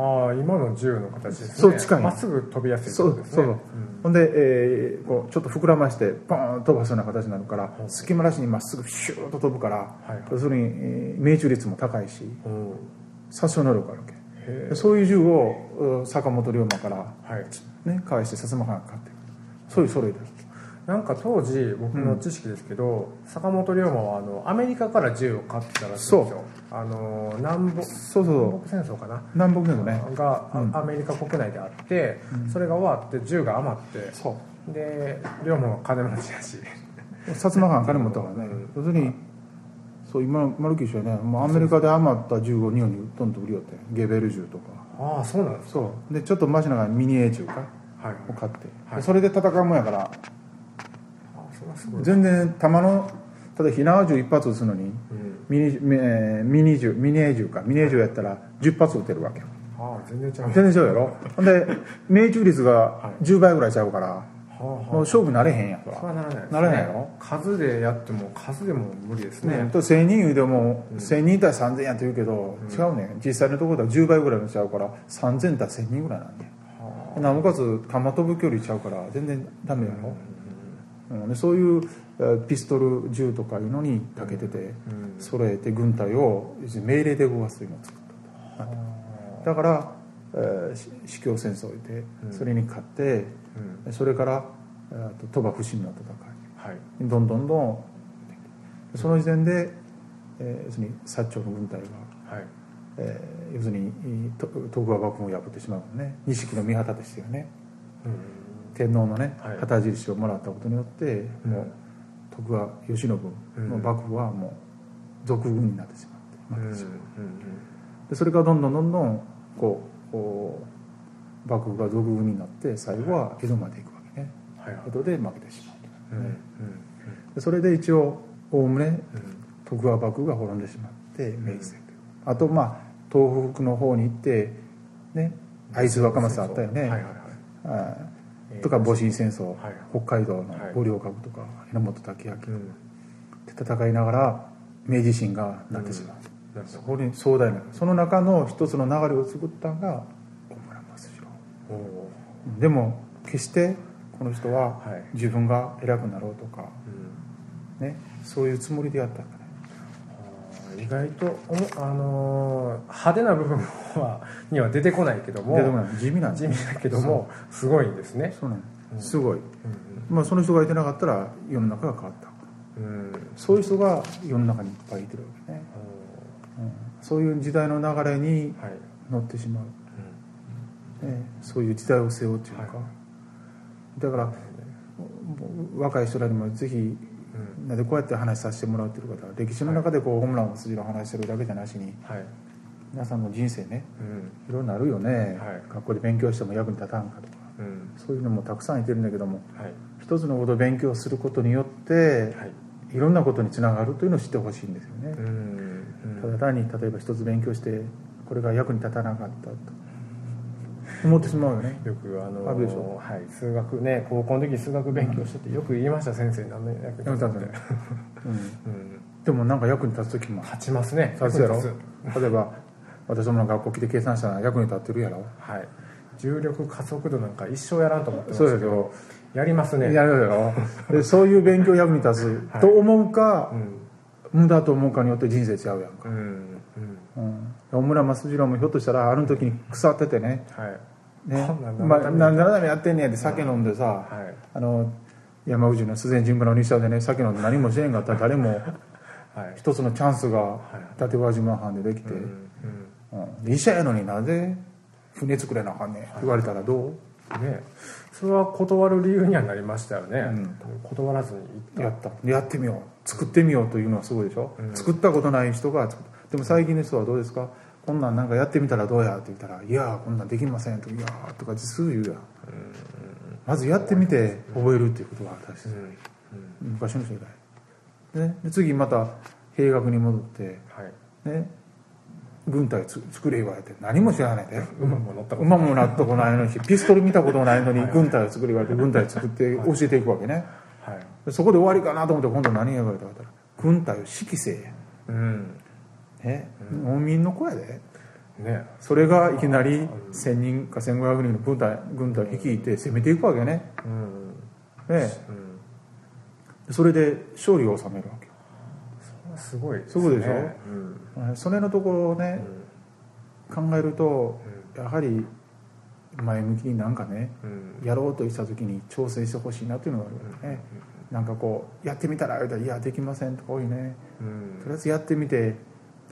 ああ今の銃の形ですね。そう近いまっすぐ飛びやすいそうですね。ほんで、えーこうちょっと膨らましてポーンと飛ばすような形になるから隙間なしにまっすぐシューッと飛ぶから、はい要するに、えー命中率も高いしうん。殺傷能力があるわけ。そういう銃をう坂本龍馬から、えはい。ね、返して薩摩藩が買ってそういう揃いですなんか当時僕の知識ですけど、坂本龍馬はあのアメリカから銃を買ってたらしいんですよ。あの南北そうそう南北戦争かな？南北戦争ね。が、あアメリカ国内であって、それが終わって銃が余ってそう。で龍馬は金持ちやし。薩摩藩金持ったからね、要するにそう今のマルキー氏はねもうアメリカで余った銃を日本にどんどん売りよってゲベル銃とか。ああそうなんですそう。でちょっとマシながらミニエ銃かはい。を買って、はい。でそれで戦うもんやから全然弾の例えば火縄銃一発撃つのにうん、ミニ,、えーミニ銃ミニエ銃か。ミニエ銃やったら10発撃てるわけよ。ああ全然違う全然違うやろ。ほんで 命中率が10倍ぐらいちゃうから、もう勝負になれへんやんそらそれはならないです、ならないやろ。数でやっても数でも無理ですね、ね、と1000人言うても、1000人対3000やって言うけど、違うね実際のところでは10倍ぐらいのちゃうから3000対1000人ぐらいなんねはなおかつ弾飛ぶ距離ちゃうから全然ダメやろ、うんでそういうえーピストル銃とかいうのに長けてて、うん。揃えて軍隊を命令で動かすというのを作ったと。だから、え司教戦争をいてそれに勝って、うん。それから鳥羽伏見の戦い。はい。どんどんどん。その時点で、えー要するに薩長の軍隊が、はい。えー要するにと徳川幕府を破ってしまうのね。錦の御旗としてはね。うん天皇のねはい。旗印をもらったことによって、もう徳川慶喜の幕府はもう賊軍になってしまってでそれからどんどんどんどんこう幕府が賊軍になって最後は江戸まで行くわけね。はいはい。江戸で負けてしまううんうんでそれで一応おおむねうん。徳川幕府が滅んでしまって明治政権。あとまあ東北の方に行ってね会津若松あったよね、はいはい。はいとか戊辰戦争、はい。北海道のはい。五稜郭とか榎本武明とうん。戦いながら明治維新がなってしまう、なるほそこに壮大なその中の一つの流れを作ったのが大村益次でも決してこの人ははい。自分が偉くなろうとか、うん。ね、そういうつもりでやった意外とあのー派手な部分はには出てこないけども地味なんだ。地味だけどもすごいんですね。そうなのすごい、うまあ、その人がいてなかったら世の中が変わった。んうん。そういう人が世の中にいっぱいいてるわけね、おうん、そういう時代の流れに乗ってしまう、うん。ね、そういう時代を背負うっていうか、はい。だから若い人らにもぜひでこうやって話させてもらうっていう方は歴史の中でこうホームランを筋の話してるだけじゃなしにはい。皆さんの人生ねうん。いろいろなるよね、はい。学校で勉強しても役に立たんかとかうん。そういうのもたくさんいてるんだけどもはい。一つのことを勉強することによってはい。いろんなことにつながるというのを知ってほしいんですよね。う、ん。ただ単に例えば一つ勉強してこれが役に立たなかったと思ってしまうよね。よくあのあるでしょ。はい、数学ね高校の時数学勉強しててよく言いました先生何の役に立つのってうん、うん。でもなんか役に立つ時も。立ちますね立つやろ？例えば私も学校来て計算したら役に立ってるやろ？つはい。重力加速度なんか一生やらんと思ってますけどやりますね。やるやろでそういう勉強役に立つと思うか、うん。無駄と思うかによって人生ちゃうやんか、うんうん。うん、大村益次郎もひょっとしたらある時に腐っててね。はい。ね。まあ、何やってんねんって酒飲んでさ、はい。あの山口の自然神村の西田でね酒飲んで何もしてへんかったら誰も はい。一つのチャンスがい。立川島藩でできて、医者やのになぜ船作れなあかんねん。って言われたらどう、うんね。それは断る理由にはなりましたよね、うん。断らずにやった。やってみよう。作ってみようというのはすごいでしょ、うん。作ったことない人が作ったでも最近の人はどうですか？こんなんなんかやってみたらどうや？って言ったら「いやーこんなんできません」と。か「いやー」とかすぐ言うやん、まずやってみて覚えるっていうことが大切、た、うん。うん。昔の世代、ね、で次また兵学に戻ってはい。ね。軍隊つ作れ言われて何も知らないで。馬も乗ったこと馬もなったことないのにピストル見たこともないのに軍隊を作れ言われて軍隊作って教えていくわけね。はい。でそこで終わりかなと思って今度何言われたかったら軍隊を指揮せえ。うんえ農民の子やで。ね。それがいきなり1000人か1500人の軍隊軍隊を率いて攻めていくわけね。うん。ね。うん。それで勝利を収めるわけ。すごいですそうでしょ？うん。それのところをね考えるとうやはり前向きになんかねうん。やろうとした時に挑戦してほしいなっていうのがあるわけねなんかこうやってみたら言うたらいやできませんとか多いね。うん。とりあえずやってみて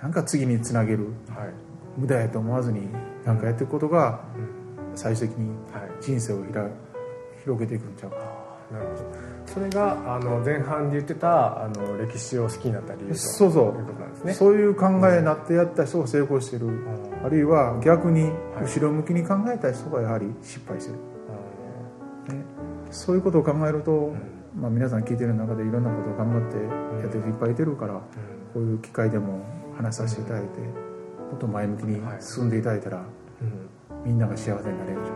なんか次につなげる。はい。無駄やと思わずになんかやっていくことがうん。最終的にはい。人生をひら広げていくんちゃうか。なるほど。それがあの前半で言ってたあの歴史を好きになった理由とそうそういうことなんですね。そういう考えになってやった人が成功してる。あるいは逆に後ろ向きに考えた人がやはり失敗してる、ね、そういうことを考えると、まあ、皆さん聞いてる中でいろんなことを頑張ってやってる人いっぱいいてるから、こういう機会でも話させていただいてもっと前向きに進んでいただいたら、うん。みんなが幸せになれるじ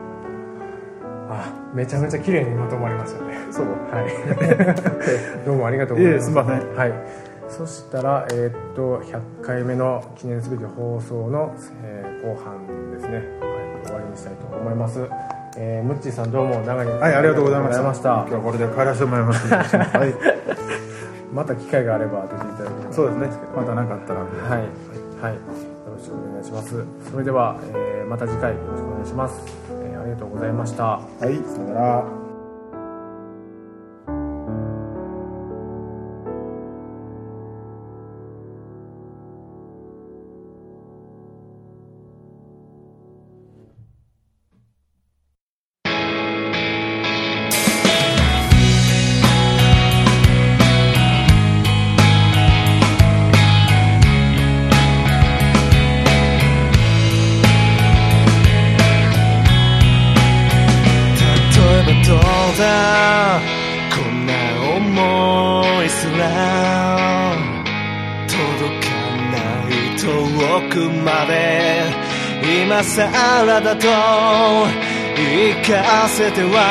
あめちゃめちゃ綺麗にまとまりましたね。そう。はい。どうもありがとうございます。すみません。はい。そしたら、えーっと100回目の記念すべき放送の、えー後半ですね、はい、終わりにしたいと思います、えー、ムッチーさんどうも長いはいありがとうございました。ありがとうございました。今日はこれで帰らせてもらいます。は いまた機会があれば出ていただければそうですねまた何かあったらはい、はい、よろしくお願いします。それでは、えーまた次回よろしくお願いします。えーありがとうございました。はいさよならと言いかせては